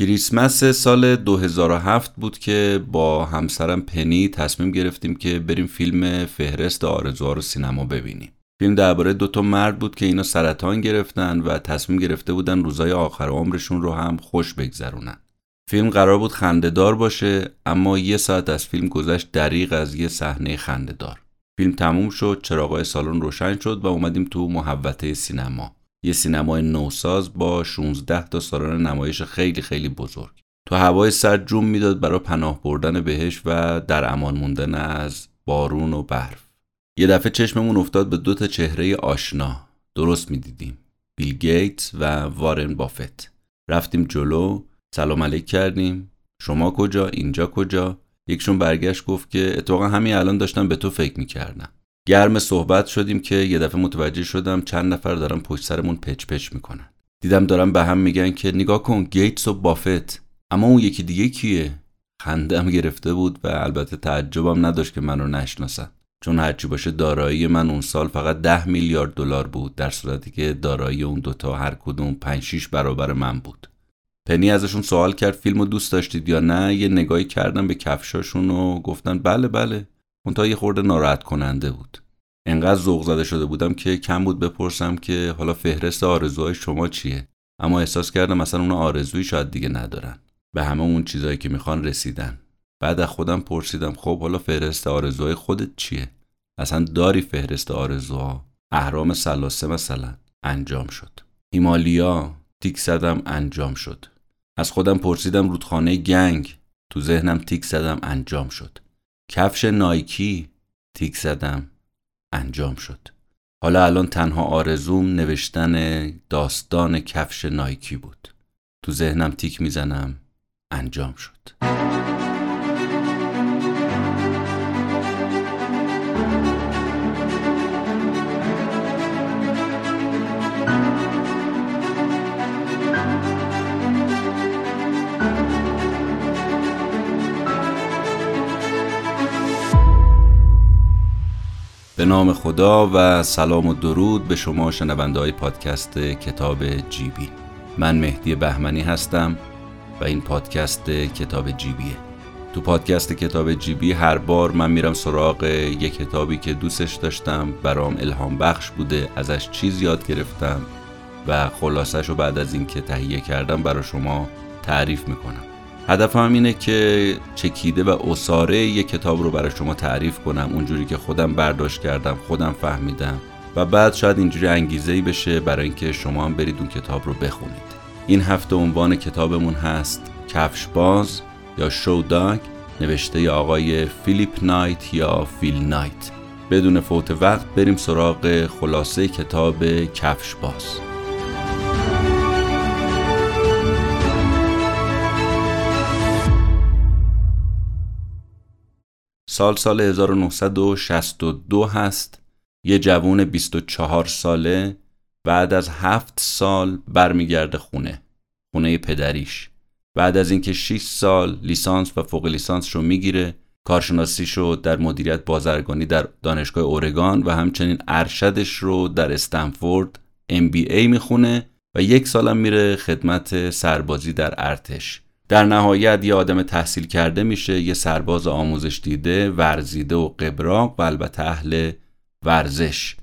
کریسمس سال 2007 بود که با همسرم پنی تصمیم گرفتیم که بریم فیلم فهرست آرزوها رو سینما ببینیم. فیلم درباره دو تا مرد بود که اینا سرطان گرفتن و تصمیم گرفته بودن روزای آخر عمرشون رو هم خوش بگذرونن. فیلم قرار بود خندهدار باشه اما یه ساعت از فیلم گذشت دریغ از یه صحنه خندهدار. فیلم تموم شد، چراغای سالن روشن شد و اومدیم تو محوطه سینما. یه سینمای نوساز با 16 تا سالن نمایش خیلی خیلی بزرگ. تو هوای سرد جون می‌داد برای پناه بردن بهش و در امان موندن از بارون و برف. یه دفعه چشممون افتاد به دو تا چهره آشنا. درست می‌دیدیم. بیل گیتس و وارن بافت. رفتیم جلو، سلام علیک کردیم. شما کجا؟ اینجا کجا؟ یکشون برگشت گفت که اتفاقا همین الان داشتم به تو فکر می‌کردم. گرم صحبت شدیم که یه دفعه متوجه شدم چند نفر دارن پشت سرمون پچ پچ می‌کنن. دیدم دارن به هم میگن که نگاه کن گیتس و بافت. اما اون یکی دیگه کیه؟ خندم گرفته بود و البته تعجبم نداشت که منو نشناسن. چون هرچی باشه دارایی من اون سال فقط ده میلیارد دلار بود. در صورتی که دارایی اون دوتا هر کدوم 5 6 برابر من بود. پنی ازشون سوال کرد فیلمو دوست داشتید یا نه؟ یه نگاهی کردم به کفشاشون و گفتن بله بله. منتها یه خورده ناراحت کننده بود. انقدر ذوق زده شده بودم که کم بود بپرسم که حالا فهرست آرزوهای شما چیه؟ اما احساس کردم مثلا اون آرزویی شاید دیگه ندارن. به همه اون چیزایی که می‌خوان رسیدن. بعد از خودم پرسیدم خب حالا فهرست آرزوهای خودت چیه؟ اصلا داری فهرست آرزوها؟ اهرام سلاسه مثلا انجام شد. هیمالیا تیک زدم انجام شد. از خودم پرسیدم رودخانه گنگ. تو ذهنم تیک زدم انجام شد. کفش نایکی تیک زدم. انجام شد. حالا الان تنها آرزوم نوشتن داستان کفش نایکی بود. تو ذهنم تیک می‌زنم انجام شد. به نام خدا و سلام و درود به شما شنونده های پادکست کتاب جیبی من مهدی بهمنی هستم و این پادکست کتاب جیبیه تو پادکست کتاب جیبی هر بار من میرم سراغ یک کتابی که دوستش داشتم برام الهام بخش بوده ازش چیز یاد گرفتم و خلاصش رو بعد از اینکه تهیه کردم برای شما تعریف می‌کنم. هدفم اینه که چکیده و اصاره یک کتاب رو برای شما تعریف کنم اونجوری که خودم برداشت کردم خودم فهمیدم و بعد شاید اینجوری انگیزه ای بشه برای اینکه شما هم برید اون کتاب رو بخونید. این هفته عنوان کتابمون هست کفش باز یا شو داگ نوشته آقای فیلیپ نایت یا فیل نایت. بدون فوت وقت بریم سراغ خلاصه کتاب کفش باز سال سال 1962 هست. یه جوون 24 ساله. بعد از هفت سال برمیگرده خونه خونه پدریش. بعد از اینکه 6 سال لیسانس و فوق لیسانس رو می‌گیره کارشناسیش رو در مدیریت بازرگانی در دانشگاه اورگان و همچنین ارشدش رو در استنفورد MBA می‌خونه و یک سالم میره خدمت سربازی در ارتش. در نهایت یه آدم تحصیل کرده میشه یه سرباز آموزش دیده ورزیده و قبراق و البته اهل ورزش.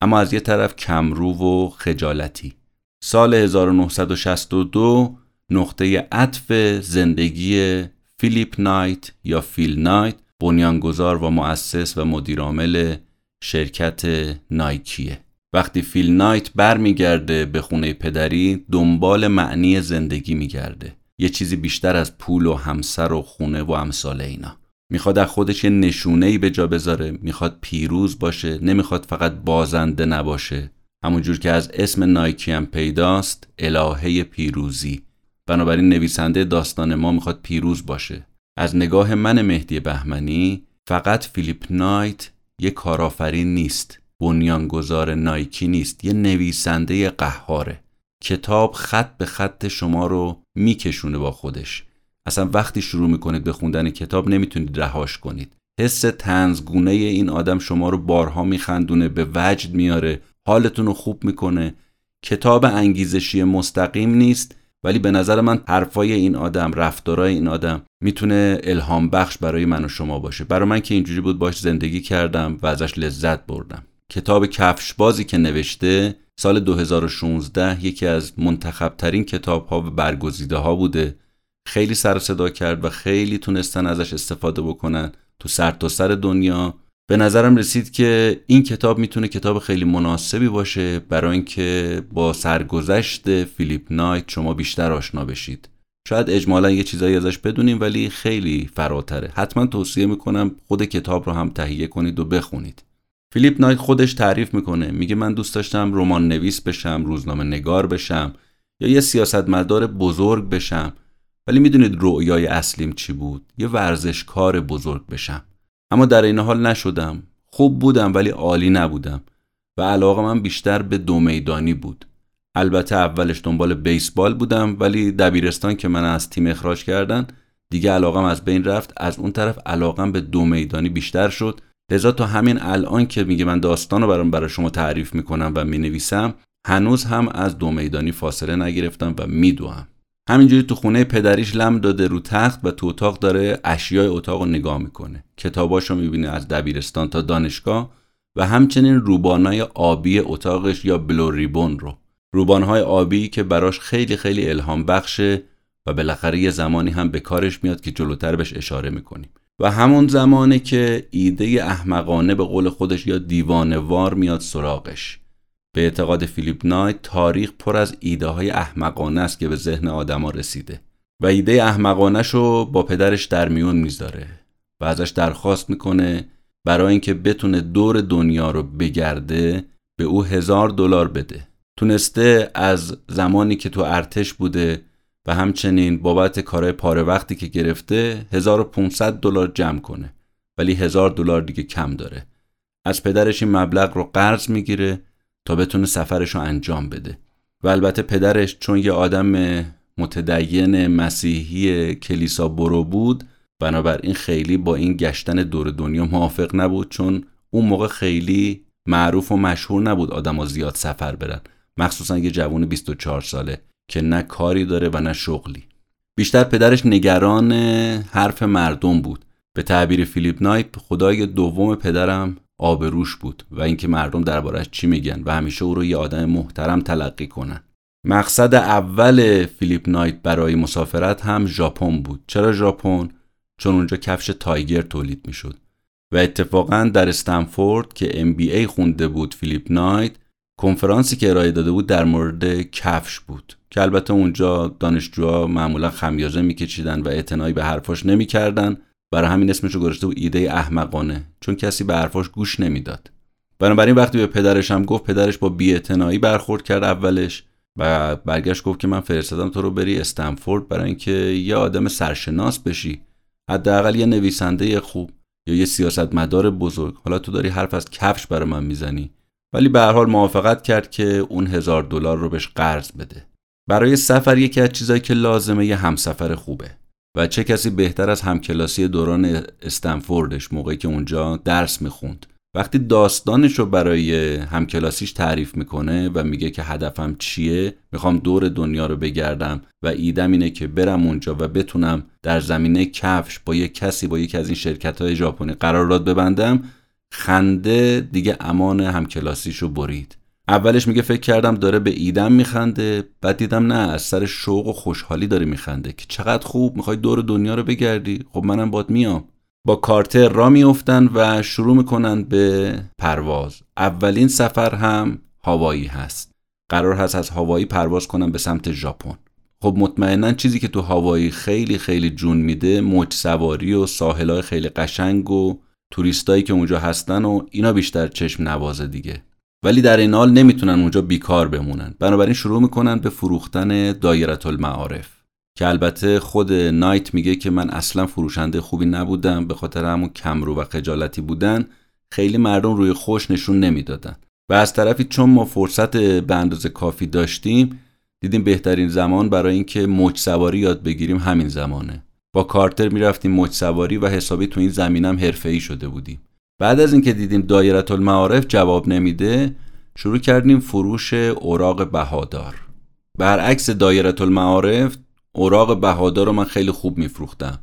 اما از یه طرف کمرو و خجالتی. سال 1962 نقطه عطف زندگی فیلیپ نایت یا فیل نایت بنیانگذار و مؤسس و مدیرعامل شرکت نایکیه. وقتی فیل نایت برمیگرده به خونه پدری دنبال معنی زندگی میگرده. یه چیزی بیشتر از پول و همسر و خونه و امثال اینا. می‌خواد از خودش یه نشونه ای به جا بذاره می‌خواد پیروز باشه نمی‌خواد فقط بازنده نباشه. همونجور که از اسم نایکی هم پیداست الهه پیروزی. بنابراین نویسنده داستان ما می‌خواد پیروز باشه. از نگاه من مهدی بهمنی فقط فیلیپ نایت یه کارآفرین نیست. بنیانگذار نایکی نیست یه نویسنده قهاره. کتاب خط به خط شما رو میکشونه با خودش. اصلا وقتی شروع می‌کنید به خوندن کتاب نمی‌تونید رهاش کنید. حس تنزگونه این آدم شما رو بارها میخندونه به وجد میاره حالتون رو خوب می‌کنه. کتاب انگیزشی مستقیم نیست ولی به نظر من حرفای این آدم رفتارای این آدم می‌تونه الهام بخش برای من و شما باشه. برای من که اینجوری بود باش زندگی کردم و ازش لذت بردم. کتاب کفش بازی که نوشته سال 2016 یکی از منتخب ترین کتاب ها و برگزیده ها بوده. خیلی سر صدا کرد و خیلی تونستن ازش استفاده بکنن تو سر تا سر دنیا. به نظرم رسید که این کتاب می‌تونه کتاب خیلی مناسبی باشه برای اینکه با سرگذشت فیلیپ نایت شما بیشتر آشنا بشید. شاید اجمالا یه چیزایی ازش بدونیم ولی خیلی فراتره. حتما توصیه می‌کنم خود کتاب رو هم تهیه کنید و بخونید. فیلیپ نایت خودش تعریف می‌کنه. میگه من دوست داشتم رمان نویس بشم روزنامه نگار بشم یا یه سیاستمدار بزرگ بشم. ولی می‌دونید رؤیای اصلیم چی بود؟ یه ورزشکار بزرگ بشم. اما در این حال نشدم. خوب بودم ولی عالی نبودم و علاقه من بیشتر به دو میدانی بود. البته اولش دنبال بیسبال بودم ولی دبیرستان که من از تیم اخراج کردن دیگه علاقم از بین رفت. از اون طرف علاقم به دو میدانی بیشتر شد. لذا تا همین الان که میگه من داستان رو برام برای شما تعریف می‌کنم و می‌نویسم هنوز هم از دو میدانی فاصله نگرفتم و میدوم همینجوری تو خونه پدریش لم داده رو تخت و تو اتاق داره اشیای اتاق رو نگاه می‌کنه. کتاباشو می‌بینه از دبیرستان تا دانشگاه و همچنین روبانای آبی اتاقش یا بلوریبون رو. روبانهای آبی که براش خیلی خیلی الهام بخشه و بالاخره یه زمانی هم به کارش میاد که جلوتر بهش اشاره می‌کنیم. و همون زمانه که ایده احمقانه به قول خودش یا دیوانوار میاد سراغش. به اعتقاد فیلیپ نایت تاریخ پر از ایده های احمقانه است که به ذهن آدما رسیده. و ایده احمقانه رو با پدرش در میون می‌ذاره و ازش درخواست می‌کنه برای اینکه بتونه دور دنیا رو بگرده به او هزار دلار بده. تونسته از زمانی که تو ارتش بوده همچنین بابت کارهای پاره وقتی که گرفته 1500 دلار جمع کنه. ولی هزار دلار دیگه کم داره. از پدرش این مبلغ رو قرض می‌گیره تا بتونه سفرش رو انجام بده. و البته پدرش چون یه آدم متدین مسیحی کلیسا برو بود بنابراین خیلی با این گشتن دور دنیا موافق نبود چون اون موقع خیلی معروف و مشهور نبود آدم زیاد سفر برن. مخصوصا یه جوون 24 ساله. که نه کاری داره و نه شغلی. بیشتر پدرش نگران حرف مردم بود. به تعبیر فیلیپ نایت خدای دوم پدرم آبروش بود و اینکه مردم دربارش چی میگن و همیشه او رو یه آدم محترم تلقی کنن. مقصد اول فیلیپ نایت برای مسافرت هم ژاپن بود. چرا ژاپن؟ چون اونجا کفش تایگر تولید می‌شد. و اتفاقا در استنفورد که MBA خونده بود فیلیپ نایت کنفرانسی که ارائه داده بود در مورد کفش بود که البته اونجا دانشجوها معمولا خمیازه میکشیدن و اعتنایی به حرفاش نمی‌کردن. برای همین اسمش رو گذاشته بود ایده احمقانه چون کسی به حرفاش گوش نمی‌داد. بنابراین وقتی به پدرش هم گفت پدرش با بیاعتنایی برخورد کرد اولش و برگشت گفت که من فرستادم تو رو بری استنفورد برای اینکه یه آدم سرشناس بشی. حداقل یه نویسنده خوب یا یه سیاستمدار بزرگ. حالا تو داری حرف از کفش برای من می‌زنی. ولی به هر حال موافقت کرد که اون هزار دلار رو بهش قرض بده. برای سفر یکی از چیزایی که لازمه یه همسفر خوبه و چه کسی بهتر از همکلاسی دوران استنفوردش موقعی که اونجا درس می‌خوند. وقتی داستانش رو برای همکلاسیش تعریف می‌کنه و میگه که هدفم چیه می‌خوام دور دنیا رو بگردم و ایدم اینه که برم اونجا و بتونم در زمینه کفش با یک کسی با یکی از این شرکت های ژاپنی قرارداد ببندم خنده دیگه امان همکلاسیش رو برید. اولش میگه فکر کردم داره به ایدم میخنده بعد دیدم نه از سر شوق و خوشحالی داره میخنده که چقدر خوب می‌خوای دور دنیا رو بگردی. خب منم باد میام. با کارتر را میفتن و شروع می‌کنن به پرواز. اولین سفر هم هوایی هست. قرار هست از هوایی پرواز کنن به سمت ژاپن. خب مطمئنا چیزی که تو هوایی خیلی خیلی جون میده موج سواری و ساحلای خیلی قشنگ و توریستایی که اونجا هستن و اینا بیشتر چشم نوازه دیگه. ولی در این حال نمی‌تونن اونجا بیکار بمونن. بنابراین شروع می‌کنن به فروختن دایره المعارف که البته خود نایت میگه که من اصلا فروشنده خوبی نبودم به خاطر همون کمرو و خجالتی بودن خیلی مردم روی خوش نشون نمی‌دادن. و از طرفی چون ما فرصت به اندازه کافی داشتیم دیدیم بهترین زمان برای اینکه موج سواری یاد بگیریم همین زمانه. با کارتر می‌رفتیم موج سواری و حسابی تو این زمینم حرفه‌ای شده بودیم. بعد از اینکه دیدیم دایره المعارف جواب نمیده شروع کردیم فروش اوراق بهادار. برعکس دایره المعارف اوراق بهادار رو من خیلی خوب میفروختم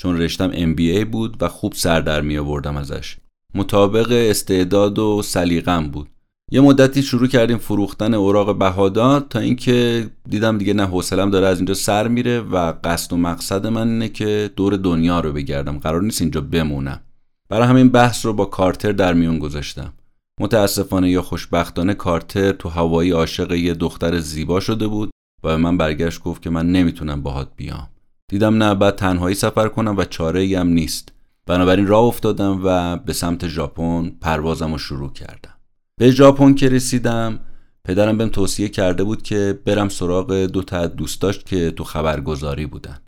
چون رشتم MBA بود و خوب سر در می آوردم ازش. مطابق استعداد و سلیقم بود. یه مدتی شروع کردیم فروختن اوراق بهادار تا اینکه دیدم دیگه نه حوصلم داره از اینجا سر میره و قصد و مقصد من اینه که دور دنیا رو بگردم. قرار نیست اینجا بمونم. برای همین بحث رو با کارتر در میون گذاشتم. متاسفانه یا خوشبختانه کارتر تو هوایی عاشق یه دختر زیبا شده بود و به من برگشت گفت که من نمی‌تونم باهات بیام. دیدم نه بعد تنهایی سفر کنم و چاره ای هم نیست. بنابراین راه افتادم و به سمت ژاپن پروازم رو شروع کردم. به ژاپن که رسیدم پدرم بهم توصیه کرده بود که برم سراغ دو تا دوستاش که تو خبرگزاری بودن.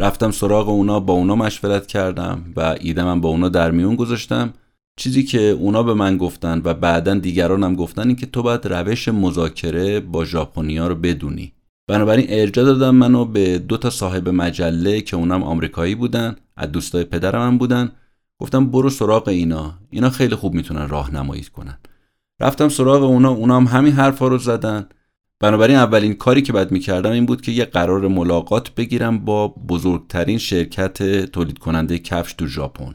رفتم سراغ اونا با اونا مشورت کردم و ایدمم با اونا در میون گذاشتم. چیزی که اونا به من گفتن و بعدا دیگرانم گفتن این که تو باید روش مذاکره با ژاپنیا رو بدونی. بنابراین ارجا دادم منو به دو تا صاحب مجله که اونم آمریکایی بودن از دوستای پدرم هم بودن. گفتم برو سراغ اینا. اینا خیلی خوب می‌تونن راهنمایی کنن. رفتم سراغ اونا اونا هم همین حرفا رو زدن. بنابراین اولین کاری که باید می‌کردم این بود که یه قرار ملاقات بگیرم با بزرگترین شرکت تولید کننده کفش تو ژاپن.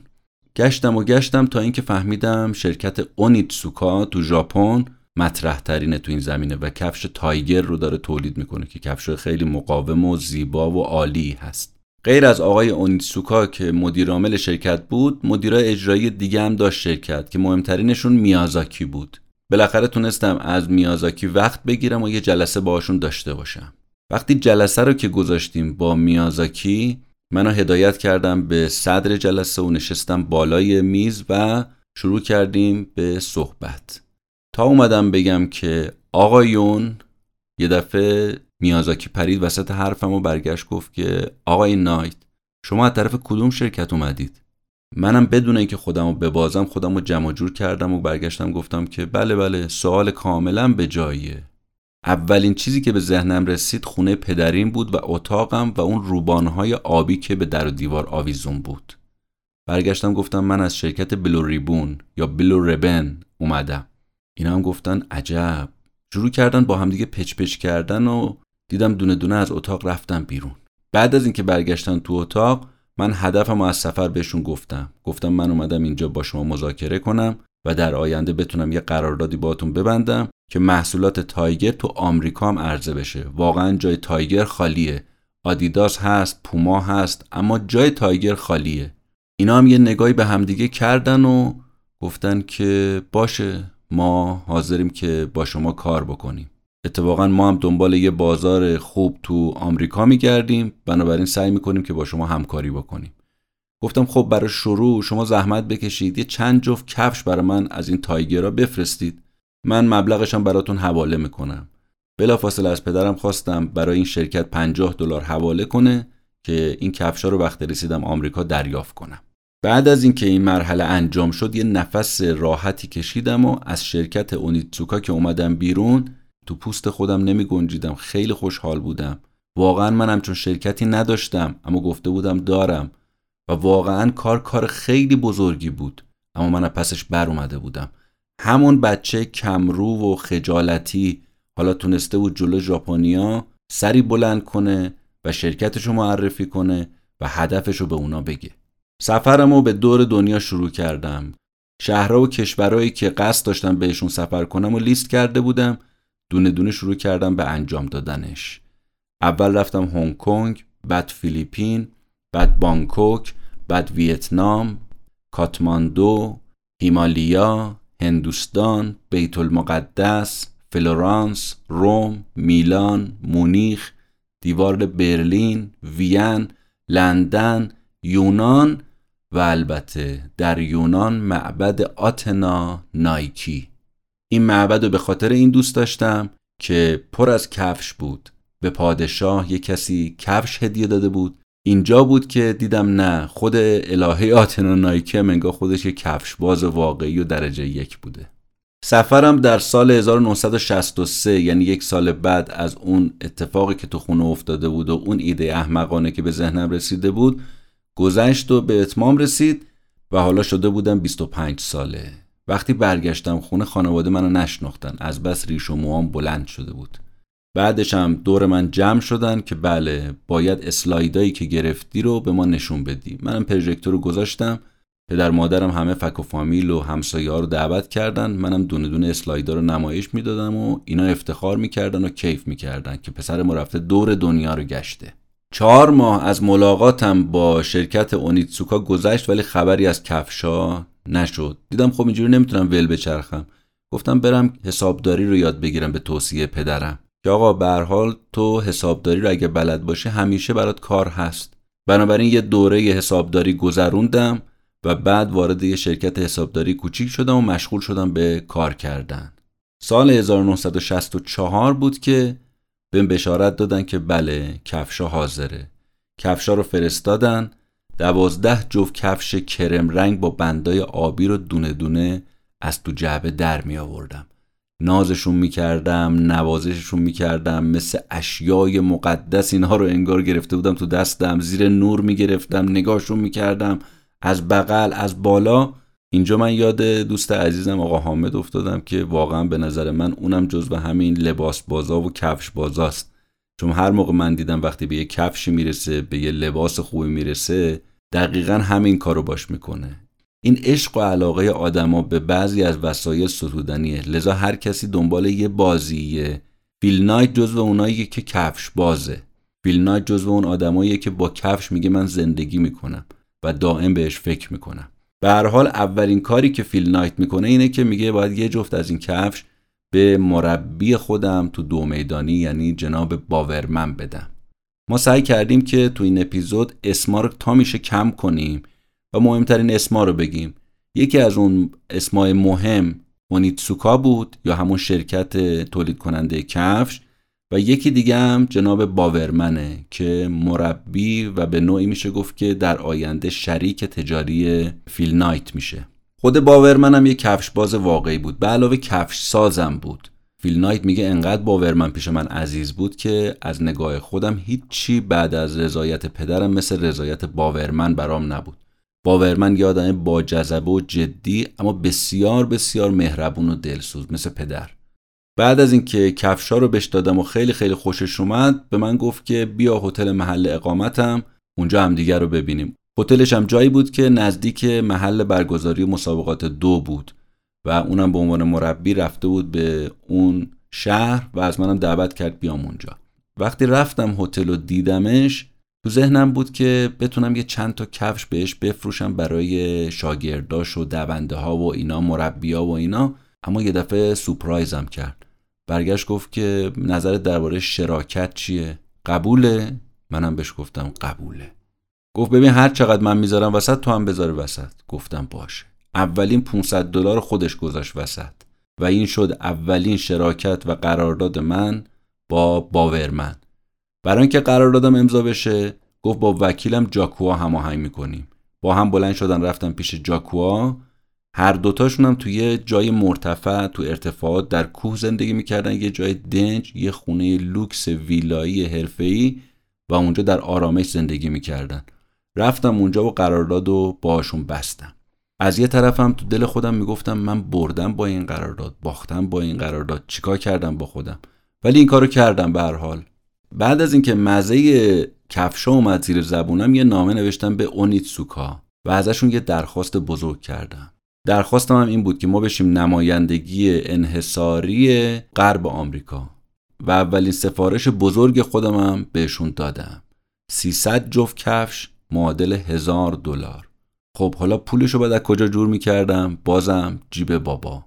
گشتم و گشتم تا اینکه فهمیدم شرکت اونیتسوکا تو ژاپن مطرح ترینه تو این زمینه و کفش تایگر رو داره تولید می‌کنه که کفش خیلی مقاوم و زیبا و عالی هست. غیر از آقای اونیتسوکا که مدیر شرکت بود مدیرای اجرایی دیگه هم داشت شرکت که مهمترینشون میازاکی بود. بالاخره تونستم از میازاکی وقت بگیرم و یه جلسه باشون داشته باشم. وقتی جلسه رو که گذاشتیم با میازاکی منو هدایت کردم به صدر جلسه و نشستم بالای میز و شروع کردیم به صحبت. تا اومدم بگم که آقایون یه دفعه میازاکی پرید وسط حرفم و برگشت گفت که آقای نایت شما از طرف کدوم شرکت اومدید؟ منم بدون اینکه خودم رو ببازم خودم رو جمع جور کردم و برگشتم گفتم که بله بله سوال کاملا به جاییه. اولین چیزی که به ذهنم رسید خونه پدریم بود و اتاقم و اون روبانهای آبی که به در و دیوار آویزون بود. برگشتم گفتم من از شرکت بلو ریبون یا بلو ربن اومدم. اینا هم گفتن عجب. شروع کردن با همدیگه پچ پچ کردن و دیدم دونه دونه از اتاق رفتم بیرون. بعد از اینکه برگشتن تو اتاق من هدفم از سفر بهشون گفتم. گفتم من اومدم اینجا با شما مذاکره کنم و در آینده بتونم یه قراردادی باتون ببندم که محصولات تایگر تو آمریکا هم عرضه بشه. واقعا جای تایگر خالیه. آدیداس هست پوما هست اما جای تایگر خالیه. اینا هم یه نگاهی به همدیگه کردن و گفتن که باشه ما حاضریم که با شما کار بکنیم. اتفاقا ما هم دنبال یه بازار خوب تو آمریکا میگردیم. بنابراین سعی می‌کنیم که با شما همکاری بکنیم. گفتم خب برای شروع شما زحمت بکشید. یه چند جفت کفش برای من از این تایگرا بفرستید. من مبلغشم براتون حواله می‌کنم. بلافاصله از پدرم خواستم برای این شرکت 50 دلار حواله کنه که این کفشا رو وقتی رسیدم آمریکا دریافت کنم. بعد از اینکه این مرحله انجام شد یه نفس راحتی کشیدم و از شرکت اونیتسوکا که اومدم بیرون تو پوست خودم نمی گنجیدم خیلی خوشحال بودم. واقعا منم چون شرکتی نداشتم اما گفته بودم دارم. و واقعا کار کار خیلی بزرگی بود اما من پسش بر اومده بودم. همون بچه کمرو و خجالتی حالا تونسته بود جلو ژاپنیا سری بلند کنه و شرکتش رو معرفی کنه و هدفش رو به اونا بگه. سفرم رو به دور دنیا شروع کردم. شهرها و کشورهایی که قصد داشتم بهشون سفر کنم و لیست کرده بودم. دونه دونه شروع کردم به انجام دادنش. اول رفتم هنگ کنگ بعد فیلیپین بعد بانکوک بعد ویتنام کاتماندو هیمالیا هندوستان بیت المقدس فلورانس روم میلان مونیخ دیوار برلین وین لندن یونان و البته در یونان معبد آتنا نایکی. این معبد رو به خاطر این دوست داشتم که پر از کفش بود. به پادشاه یه کسی کفش هدیه داده بود. اینجا بود که دیدم نه خود الهه آتنا نایکی هم انگار خودش یه کفش باز واقعی و درجه یک بوده. سفرم در سال 1963 یعنی یک سال بعد از اون اتفاقی که تو خونه افتاده بود و اون ایده احمقانه که به ذهنم رسیده بود گذشت و به اتمام رسید و حالا شده بودم 25 ساله. وقتی برگشتم خونه خانواده منو نشناختن. از بس ریش و موام بلند شده بود. بعدش هم دور من جمع شدن که بله باید اسلایدایی که گرفتی رو به ما نشون بدی. منم پروژکتور رو گذاشتم. پدر مادرم همه فک و فامیل و همسایه ها رو دعوت کردن. منم دونه دونه اسلایدا رو نمایش می‌دادم و اینا افتخار می‌کردن و کیف می‌کردن که پسر ما رفته دور دنیا رو گشته. چهار ماه از ملاقاتم با شرکت اونیتسوکا گذشت ولی خبری از کفشا نشد. دیدم خب اینجوری نمی‌تونم ول بچرخم. گفتم برم حسابداری رو یاد بگیرم به توصیه پدرم. که آقا به حال تو حسابداری رو اگه بلد باشه همیشه برات کار هست. بنابراین یه دوره حسابداری گذروندم و بعد وارد یه شرکت حسابداری کوچیک شدم و مشغول شدم به کار کردن. سال 1964 بود که بهم بشارت دادن که بله کفشا حاضره. کفشا رو فرستادن. دوازده جفت کفش کرم رنگ با بندای آبی رو دونه دونه از تو جعبه در می آوردم. نازشون می‌کردم نوازششون می‌کردم مثل اشیای مقدس اینها رو انگار گرفته بودم تو دستم. زیر نور می‌گرفتم نگاهشون می‌کردم از بغل از بالا. اینجا من یاد دوست عزیزم آقا حامد افتادم که واقعا به نظر من اونم جز و همین لباس بازا و کفش بازاست. چون هر موقع من دیدم وقتی به یه کفشی می‌رسه به یه لباس خوبی می‌رسه دقیقا همین کارو باش می‌کنه. این عشق و علاقه آدما به بعضی از وسایل ستودنیه. لذا هر کسی دنبال یه بازیه. فیل نایت جزو اوناییه که کفش بازه. فیل نایت جزو اون آدماییه که با کفش میگه من زندگی می‌کنم و دائم بهش فکر می‌کنم. به هر حال اولین کاری که فیل نایت می‌کنه اینه که میگه باید یه جفت از این کفش به مربی خودم تو دو میدانی یعنی جناب باورمن بدم. ما سعی کردیم که تو این اپیزود اسما رو تا میشه کم کنیم و مهمترین اسما رو بگیم. یکی از اون اسمای مهم اونیتسوکا بود یا همون شرکت تولید کننده کفش و یکی دیگه هم جناب باورمنه که مربی و به نوعی میشه گفت که در آینده شریک تجاری فیل نایت میشه. خود باورمن هم یه کفش باز واقعی بود. به علاوه کفش سازم بود. فیل نایت میگه انقدر باورمن پیش من عزیز بود که از نگاه خودم هیچی بعد از رضایت پدرم مثل رضایت باورمن برام نبود. باورمن یه آدم با جذبه و جدی اما بسیار بسیار مهربون و دلسوز مثل پدر. بعد از اینکه کفشا رو بهش دادم و خیلی خیلی خوشش اومد به من گفت که بیا هتل محل اقامتم اونجا هم دیگر رو ببینیم. هتلش هم جایی بود که نزدیک محل برگزاری مسابقات دو بود و اونم به عنوان مربی رفته بود به اون شهر و از منم دعوت کرد بیام اونجا. وقتی رفتم هتل و دیدمش تو ذهنم بود که بتونم یه چند تا کفش بهش بفروشم برای شاگرداش و دونده ها و اینا مربیا و اینا. اما یه دفعه سپرایزم کرد. برگشت گفت که نظر درباره شراکت چیه؟ قبوله؟ منم بهش گفتم قبوله. گفت ببین هر چقدر من می‌ذارم وسط تو هم بذار وسط. گفتم باشه. اولین 500 دلار خودش گذاشت وسط. و این شد اولین شراکت و قرارداد من با باورمن. برای اینکه قراردادم امضا بشه گفت با وکیلم جاکوا هماهنگ می‌کنیم. با هم بلند شدن رفتم پیش جاکوا هر دوتاشون هم توی جای مرتفع تو ارتفاعات در کوه زندگی می‌کردن. یه جای دنج یه خونه لوکس ویلایی حرفه‌ای و اونجا در آرامش زندگی می‌کردن. رفتم اونجا و قرارداد و باهاشون بستم. از یه طرفم تو دل خودم می‌گفتم من بردم با این قرارداد باختم با این قرارداد چیکار کردم با خودم؟ ولی این کارو کردم به هر حال. بعد از اینکه مزه کفشا اومد زیر زبونم یه نامه نوشتم به اونیتسوکا و ازشون یه درخواست بزرگ کردم. درخواستم هم این بود که ما بشیم نمایندگی انحصاری غرب آمریکا. و اولین سفارش بزرگ خودم هم بهشون دادم. 300 جفت کفش معادل هزار دلار. خب حالا پولشو باید از کجا جور می‌کردم؟ بازم جیب بابا.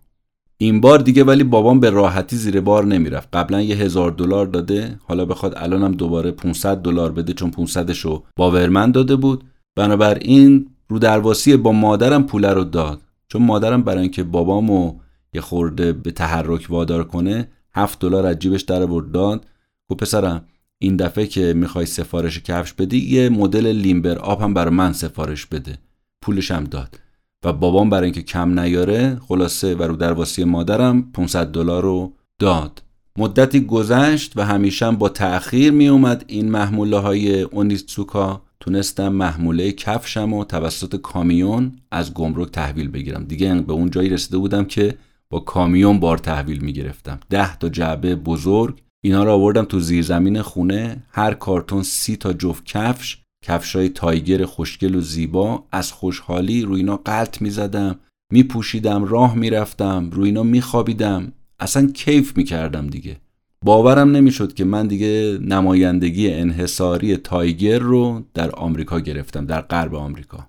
این بار دیگه ولی بابام به راحتی زیر بار نمی‌رفت. قبلا یه هزار دلار داده حالا بخواد الانم دوباره 500 دلار بده چون 500شو باورمن داده بود. بنابراین رو درواسی با مادرم پول رو داد. چون مادرم برای اینکه بابامو یه خورده به تحرک وادار کنه هفت دلار از جیبش در آورد. داد گفت پسرم این دفعه که می‌خوای سفارش کفش بدی یه مدل لیمبر آب هم برای من سفارش بده. پولش هم داد. و بابام برای اینکه کم نیاره خلاصه و رو درواسی مادرم 500 دلار رو داد. مدتی گذشت و همیشه با تأخیر می اومد این محموله های اونیتسوکا تونستم محموله کفشم و توسط کامیون از گمرک تحویل بگیرم. دیگه به اون جایی رسیده بودم که با کامیون بار تحویل می‌گرفتم. ده تا جعبه بزرگ اینا رو آوردم تو زیرزمین خونه. هر کارتون سی تا جفت کفش کفشای تایگر خوشگل و زیبا. از خوشحالی روی اینا قلط می‌زدم میپوشیدم راه می‌رفتم روی اینا میخوابیدم. اصلا کیف می‌کردم دیگه. باورم نمی‌شد که من دیگه نمایندگی انحصاری تایگر رو در آمریکا گرفتم در غرب آمریکا.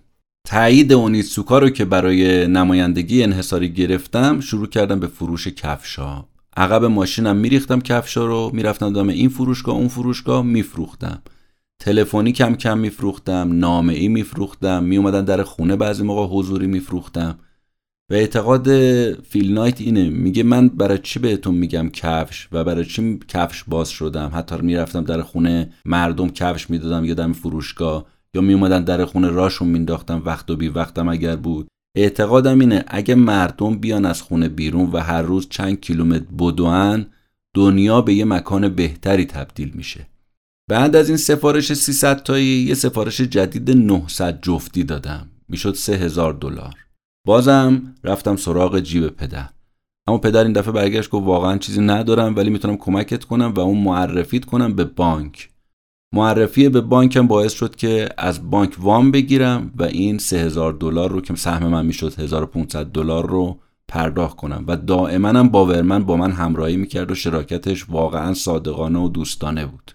تایید اونیتسوکا رو که برای نمایندگی انحصاری گرفتم شروع کردم به فروش کفشا عقب ماشینم میریختم کفشا رو می‌رفتم دام این فروشگاه اون فروشگاه میفروختم. تلفنی کم کم میفروختم نامه ای میفروختم میومدن در خونه بعضی موقع حضوری میفروختم. و اعتقاد فیل نایت اینه میگه من برای چی بهتون میگم کفش و برای چی کفش باز شدم؟ حتی می‌رفتم در خونه مردم کفش می‌دادم یادم فروشگاه یا میومدن در خونه راشون مینداختم وقت و بی وقتم اگر بود. اعتقادم اینه اگه مردم بیان از خونه بیرون و هر روز چند کیلومتر بدوان دنیا به یه مکان بهتری تبدیل میشه. بعد از این سفارش 300 تایی یه سفارش جدید 900 جفتی دادم. می‌شد 3000 دلار. بازم رفتم سراغ جیب پدر. اما پدر این دفعه برگشت گفت واقعا چیزی ندارم ولی می‌تونم کمکت کنم و اون معرفیت کنم به بانک. معرفی به بانکم باعث شد که از بانک وام بگیرم و این 3000 دلار رو که سهم من می‌شد 1500 دلار رو پرداخت کنم. و دائما هم باورمن با من همراهی می‌کرد و شراکتش واقعا صادقانه و دوستانه بود.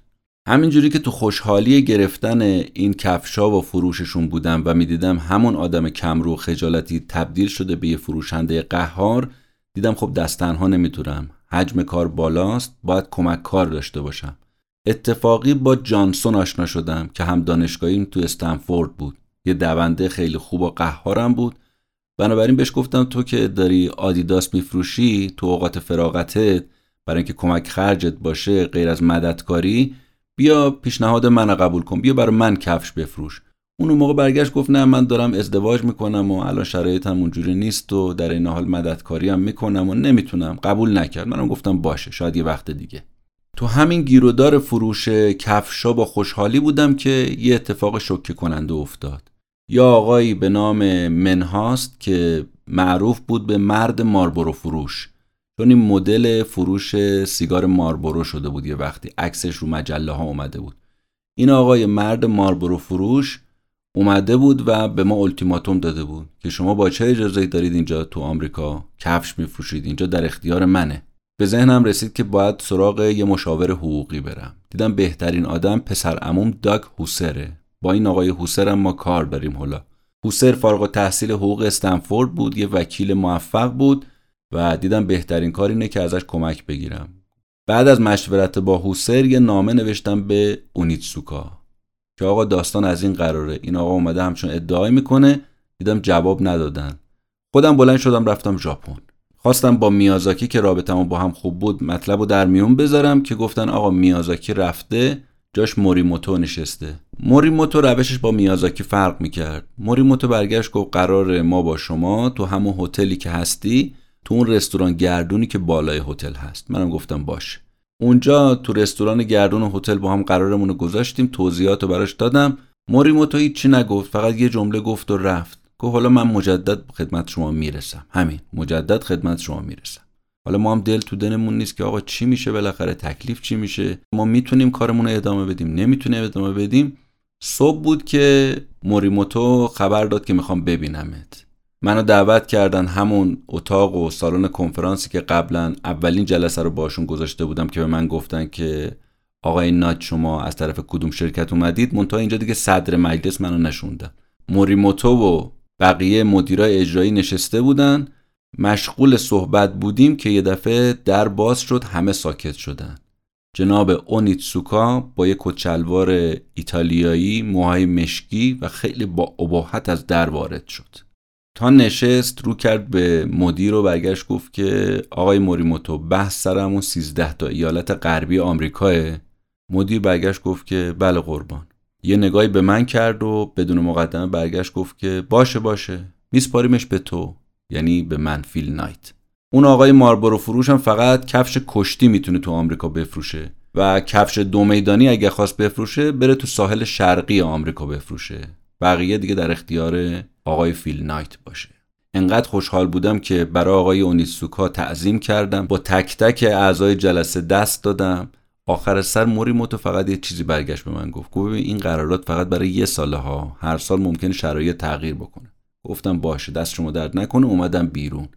همینجوری که تو خوشحالی گرفتن این کفشا و فروششون بودم و می‌دیدم همون آدم کمرو خجالتی تبدیل شده به یه فروشنده قهار دیدم خب دست تنها نمی‌تونم. حجم کار بالاست باید کمک کار داشته باشم. اتفاقی با جانسون آشنا شدم که هم دانشگاهیم تو استنفورد بود. یه دونده خیلی خوب و قهارم بود. بنابراین بهش گفتم تو که داری آدیداس میفروشی تو اوقات فراغتت برای اینکه کمک خرجت باشه غیر از مددکاری بیا پیشنهاد من قبول کن بیا برای من کفش بفروش. اون موقع برگشت گفت نه من دارم ازدواج می‌کنم و الان شرایطم اونجوری نیست و در این حال مددکاری هم می‌کنم و نمی‌تونم. قبول نکرد. منم گفتم باشه شاید یه وقت دیگه. تو همین گیرودار فروش کفشا با خوشحالی بودم که یه اتفاق شوکه کننده افتاد. یا آقایی به نام منهاست که معروف بود به مرد ماربورو فروش. چون این مدل فروش سیگار ماربورو شده بود یه وقتی. عکسش رو مجله ها اومده بود. این آقای مرد ماربورو فروش اومده بود و به ما التیماتوم داده بود که شما با چه اجازه دارید اینجا تو آمریکا کفش میفروشید؟ اینجا در اختیار منه. به ذهنم رسید که باید سراغ یه مشاور حقوقی برم. دیدم بهترین آدم پسر عموم داگ هوسره با این آقای هوسر هم ما کار داریم حالا. هوسر فارغ تحصیل حقوق استنفورد بود یه وکیل موفق بود و دیدم بهترین کار اینه که ازش کمک بگیرم. بعد از مشورت با هوسر یه نامه نوشتم به اونیتسوکا. که آقا داستان از این قراره. این آقا اومده همچون ادعای می‌کنه. دیدم جواب ندادن. خودم بلند شدم رفتم ژاپن. خواستم با میازاکی که رابطمون با هم خوب بود مطلب رو در میون بذارم که گفتن آقا میازاکی رفته جاش موریموتو نشسته. موریموتو روشش با میازاکی فرق می‌کرد. موریموتو برگشت گفت قرار ما با شما تو همون هتلی که هستی تو اون رستوران گردونی که بالای هتل هست. منم گفتم باشه. اونجا تو رستوران گردون و هتل با هم قرارمون رو گذاشتیم توضیحات رو براش دادم. موریموتو هیچی نگفت فقط یه جمله گفت و رفت. گفت حالا من مجدد خدمت شما می‌رسم. همین مجدد خدمت شما می‌رسم. حالا ما هم دل تو دلمون نیست که آقا چی میشه بالاخره تکلیف چی میشه؟ ما می‌تونیم کارمون رو ادامه بدیم. نمی‌تونیم ادامه بدیم. صبح بود که موریموتو خبر داد که می‌خوام ببینمت. منو دعوت کردن همون اتاق و سالن کنفرانسی که قبلا اولین جلسه رو باشون گذاشته بودم که به من گفتن که آقای نات شما از طرف کدوم شرکت اومدید؟ منتها اینجا دیگه صدر مجلس منو نشوندن. موریموتو و بقیه مدیرای اجرایی نشسته بودن. مشغول صحبت بودیم که یه دفعه در باز شد همه ساکت شدن. جناب اونیتسوکا با یک کچلوار ایتالیایی موهای مشکی و خیلی با اباحت از در وارد شد. تا نشست رو کرد به مدیر و برگشت گفت که آقای موریموتو بحث سرمون 13 تا ایالت غربی آمریکاه. مدیر برگشت گفت که بله قربان. یه نگاهی به من کرد و بدون مقدمه برگشت گفت که باشه باشه. میسپاریمش به تو یعنی به من فیل نایت. اون آقای ماربورو فروش فقط کفش کشتی می‌تونه تو آمریکا بفروشه و کفش دو میدانی اگه خواست بفروشه بره تو ساحل شرقی آمریکا بفروشه. بقیه دیگه در اختیار آقای فیل نایت باشه. انقدر خوشحال بودم که برای آقای اونیسوکا تعظیم کردم. با تک تک اعضای جلسه دست دادم. آخر سر موریموتو فقط یه چیزی برگشت به من گفت. گفت این قرارات فقط برای یه ساله ها هر سال ممکن شرایط تغییر بکنه. گفتم باشه دست شما درد نکنه. اومدم بیرون.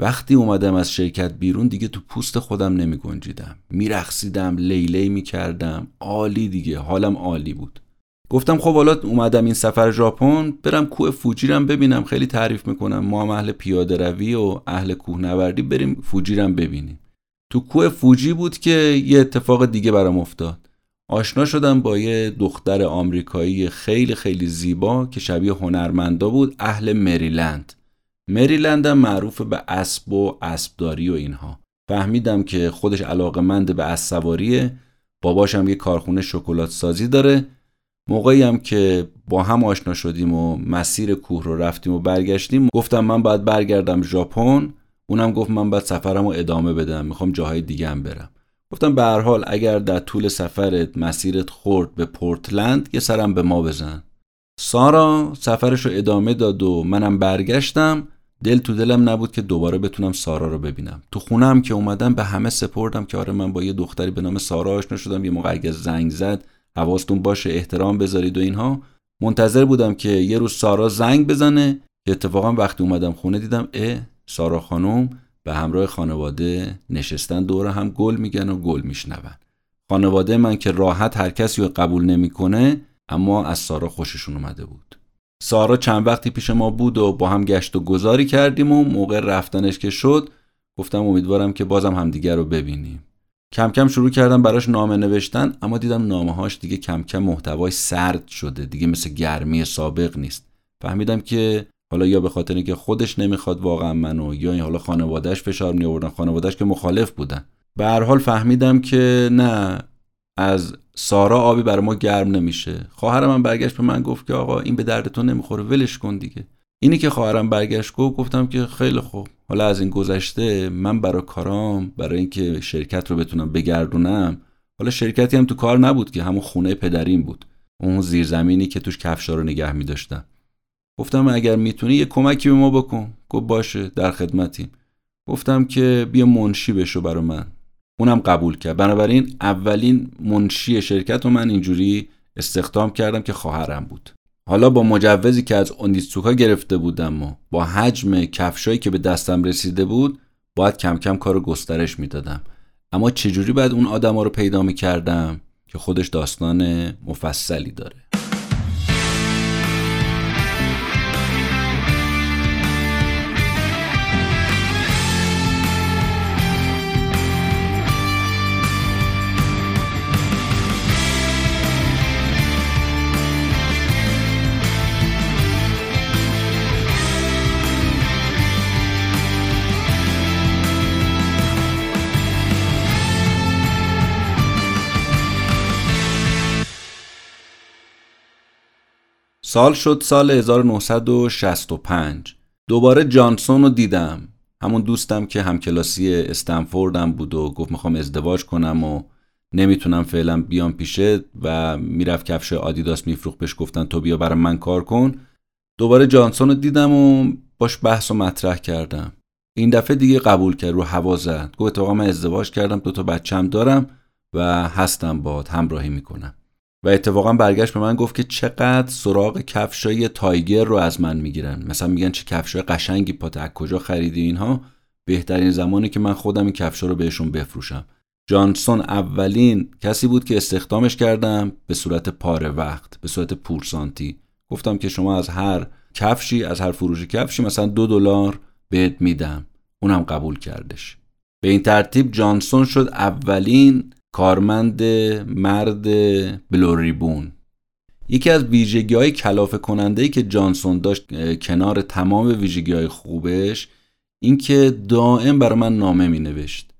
وقتی اومدم از شرکت بیرون دیگه تو پوست خودم نمی گنجیدم لیلی می‌کردم. عالی دیگه. حالم عالی بود. گفتم خب حالا اومدم این سفر ژاپن. برم کوه فوجیرم ببینم. خیلی تعریف می‌کنم. ما هم اهل پیاده روی و اهل کوهنوردی. بریم فوجیرم ببینیم. تو کوه فوجی بود که یه اتفاق دیگه برام افتاد. آشنا شدم با یه دختر آمریکایی خیلی خیلی زیبا که شبیه هنرمندا بود اهل مریلند. مریلند هم معروف به اسب و اسبداری و اینها. فهمیدم که خودش علاقمند به اسب سواریه. باباشم یه کارخونه شکلات سازی داره. موقعی هم که با هم آشنا شدیم و مسیر کوه رو رفتیم و برگشتیم گفتم من باید برگردم ژاپن. اونم گفت من باید سفرم رو ادامه بدم می‌خوام جاهای دیگه هم برم. گفتم به هر حال اگر در طول سفرت مسیرت خورد به پورتلند یه سرم به ما بزن. سارا سفرش رو ادامه داد و منم برگشتم. دل تو دلم نبود که دوباره بتونم سارا رو ببینم. تو خونم که اومدم به همه سپردم که آره من با یه دختری به نام سارا آشنا شدم یه موقع اگه زنگ زد حواستون باشه احترام بذارید و اینها. منتظر بودم که یه روز سارا زنگ بزنه اتفاقا وقتی اومدم خونه دیدم اه سارا خانم به همراه خانواده نشستن دور هم گل میگن و گل میشنون. خانواده من که راحت هر کسی رو قبول نمی‌کنه اما از سارا خوششون اومده بود. سارا چند وقتی پیش ما بود و با هم گشت و گذاری کردیم و موقع رفتنش که شد گفتم امیدوارم که بازم همدیگر رو ببینیم. کم کم شروع کردم براش نامه نوشتن اما دیدم نامه هاش دیگه کم کم محتوای سرد شده دیگه مثل گرمی سابق نیست. فهمیدم که حالا یا به خاطر اینکه خودش نمی‌خواد واقعا منو یا این حالا خانوادهش فشار می آوردن خانوادهش که مخالف بودن. به هر حال فهمیدم که نه از سارا آبی برای ما گرم نمیشه. خواهرم من برگشت به من گفت که آقا این به درد تو نمی‌خوره ولش کن دیگه. اینی که خواهرم برگشت گفت گفتم که خیلی خوب. حالا از این گذشته من برای کارام برای اینکه شرکت رو بتونم بگردونم حالا شرکتی هم تو کار نبود که همون خونه پدریم بود. اون زیرزمینی که توش کفشا رو نگه می گفتم اگر می‌تونی یه کمکی به ما بکن. گفت باشه در خدمتیم. گفتم که بیا منشی بشو برا من. اونم قبول کرد. بنابراین اولین منشی شرکت رو من اینجوری استخدام کردم که خواهرم بود. حالا با مجوزی که از اوندیتسوکا گرفته بودم و با حجم کفشایی که به دستم رسیده بود باید کم کم کارو گسترش می‌دادم. اما چجوری باید اون آدما رو پیدا می‌کردم که خودش داستان مفصلی داره؟ سال شد سال 1965 دوباره جانسون رو دیدم. همون دوستم که همکلاسی استنفوردم بود و گفت می‌خوام ازدواج کنم و نمی‌تونم فعلا بیام پیشه و می‌رفت کفش آدیداس میفروخت. بهش گفتن تو بیا برای من کار کن. دوباره جانسون رو دیدم و باش بحث و مطرح کردم. این دفعه دیگه قبول کرد رو هوا زد. گفت اتفاقا من ازدواج کردم دو تا بچم دارم و هستم باد همراهی می‌کنم. و اتفاقا برگشت به من گفت که چقدر سراغ کفشای تایگر رو از من می‌گیرن. مثلا میگن چه کفشای قشنگی پات از کجا خریدی اینها؟ بهترین زمانی که من خودم این کفشا رو بهشون بفروشم. جانسون اولین کسی بود که استخدامش کردم به صورت پاره وقت به صورت پورسانتی گفتم که شما از هر کفشی از هر فروش کفشی مثلا دو دلار بهت میدم. اونم قبول کردش. به این ترتیب جانسون شد اولین کارمند مرد بلوریبون یکی از ویژگی های کلافه کننده ای که جانسون داشت کنار تمام ویژگی های خوبش اینکه دائم برای من نامه می نوشت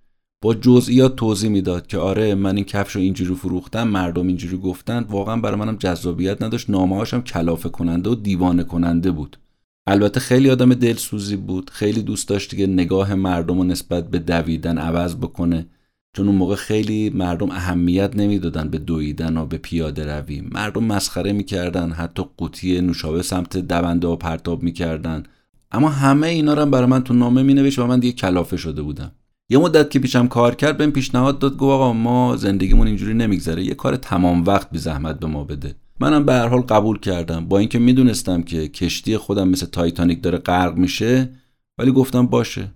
با جزئیات توضیح می‌داد که آره من این کفش رو اینجوری فروختم مردم اینجوری گفتن. واقعا برای منم جذابیت نداشت. نامه هاشم کلافه کننده و دیوانه کننده بود. البته خیلی آدم دلسوزی بود. خیلی دوست داشت که نگاه مردم رو نسبت به دویدن عوض بکنه. چون اون موقع خیلی مردم اهمیت نمی‌دادن به دویدن و به پیاده روی. مردم مسخره می‌کردن حتی قوطی نوشابه سمت دونده و پرتاب می‌کردن. اما همه اینا رو برای من تو نامه مینوشت و من دیگه کلافه شده بودم. یه مدت که پیشم کار کرد بهم پیشنهاد داد گفت آقا ما زندگیمون اینجوری نمیگذره یه کار تمام وقت بی زحمت به ما بده. منم به هر حال قبول کردم. با اینکه می‌دونستم که کشتی خودم مثل تایتانیک داره غرق میشه ولی گفتم باشه.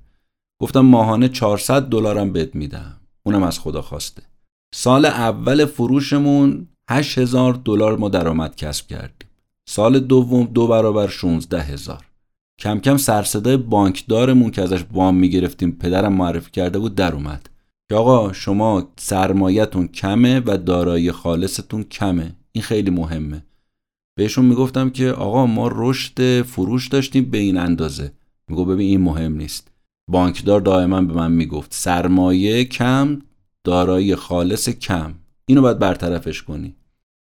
گفتم ماهانه 400 دلارم بهت میدم. اونم از خدا خواسته. سال اول فروشمون 8000 دلار ما درآمد کسب کردیم. سال دوم دو برابر 16 هزار. کم کم سرصدای بانکدارمون که ازش وام می‌گرفتیم پدرم معرفی کرده بود در اومد که آقا شما سرمایتون کمه و دارایی خالصتون کمه. این خیلی مهمه. بهشون می‌گفتم که آقا ما رشد فروش داشتیم به این اندازه. میگو ببین این مهم نیست. بانکدار دائما به من می‌گفت سرمایه کم دارایی خالص کم. اینو باید برطرفش کنی.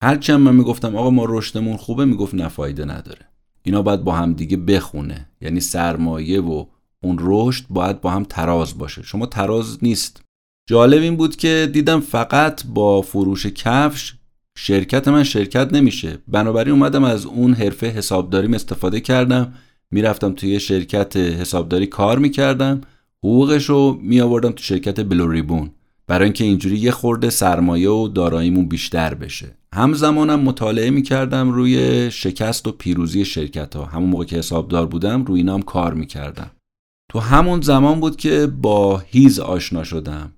هرچند من می‌گفتم آقا ما رشدمون خوبه می‌گفت نه فایده نداره. اینا باید با هم دیگه بخونه. یعنی سرمایه و اون رشد باید با هم تراز باشه. شما تراز نیست. جالب این بود که دیدم فقط با فروش کفش شرکت من شرکت نمیشه. بنابراین اومدم از اون حرفه حسابداریم استفاده کردم. می‌رفتم توی شرکت حسابداری کار می‌کردم. حقوقش رو میآوردم تو شرکت بلوریبون. برای اینکه اینجوری یه خورده سرمایه و داراییمون بیشتر بشه. همزمانم مطالعه می‌کردم روی شکست و پیروزی شرکت ها همون موقع که حسابدار بودم روی اینام کار می‌کردم. تو همون زمان بود که با هیز آشنا شدم.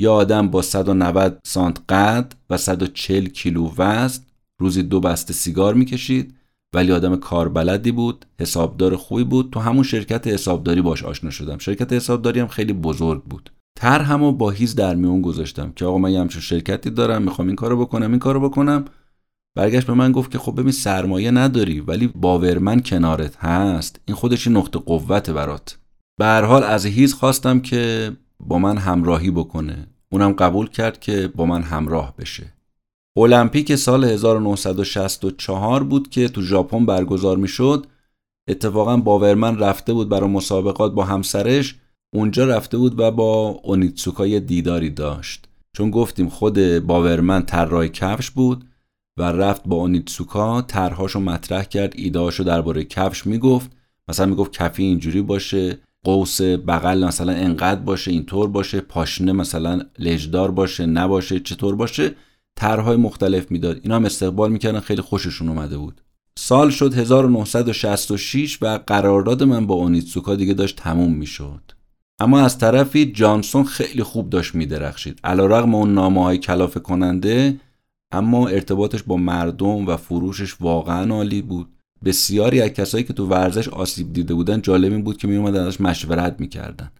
یه آدم با 190 سانت قد و 140 کیلو وزن روزی دو بسته سیگار می‌کشید. ولی آدم کاربلدی بود حسابدار خوبی بود. تو همون شرکت حسابداری باش آشنا شدم. شرکت حسابداری هم خیلی بزرگ بود. تر همو با هیز در میون گذاشتم که آقا من یه همچون شرکتی دارم می‌خوام این کارو بکنم این کارو بکنم. برگشت به من گفت که خب ببین سرمایه نداری ولی باورمن کنارت هست. این خودش نقطه قوت برات. به حال از هیز خواستم که با من همراهی بکنه. اونم قبول کرد که با من همراه بشه. المپیک سال 1964 بود که تو ژاپن برگزار می‌شد. اتفاقا باورمن رفته بود برای مسابقات با همسرش. اونجا رفته بود و با اونیتسوکا یه دیداری داشت. چون گفتیم خود باورمن طراح کفش بود و رفت با اونیتسوکا طرحهاشو مطرح کرد ایدهاشو درباره کفش می‌گفت. مثلا می‌گفت کفی اینجوری باشه قوس بغل مثلا انقدر باشه اینطور باشه پاشنه مثلا لجدار باشه نباشه چطور باشه. طرحهای مختلف می‌داد. اینا هم استقبال می‌کردن. خیلی خوششون اومده بود. سال شد 1966 و قرارداد من با اونیتسوکا دیگه داشت تموم می‌شد. اما از طرفی جانسون خیلی خوب داشت میدرخشید. علیرغم اون نامه های کلافه کننده اما ارتباطش با مردم و فروشش واقعا عالی بود. بسیاری از کسایی که تو ورزش آسیب دیده بودن جالب این بود که می اومدن ازش مشورت می‌کردن.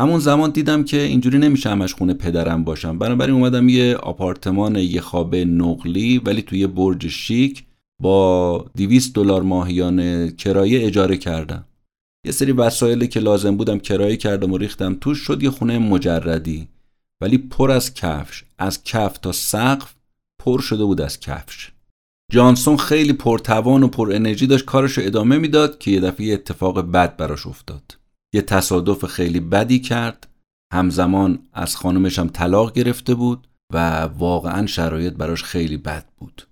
همون زمان دیدم که اینجوری نمیشه همش خونه پدرم باشم. بنابراین اومدم یه آپارتمان یه خوابه نقلی ولی توی برج شیک با 200 دلار ماهیانه کرایه اجاره کردم. یه سری وسایلی که لازم بودم کرایه کردم و ریختم. توش شد یه خونه مجردی ولی پر از کفش. از کف تا سقف پر شده بود از کفش. جانسون خیلی پرتوان و پر انرژی داشت. کارش ادامه می‌داد که یه دفعه اتفاق بد براش افتاد. یه تصادف خیلی بدی کرد. همزمان از خانمش هم طلاق گرفته بود و واقعا شرایط براش خیلی بد بود.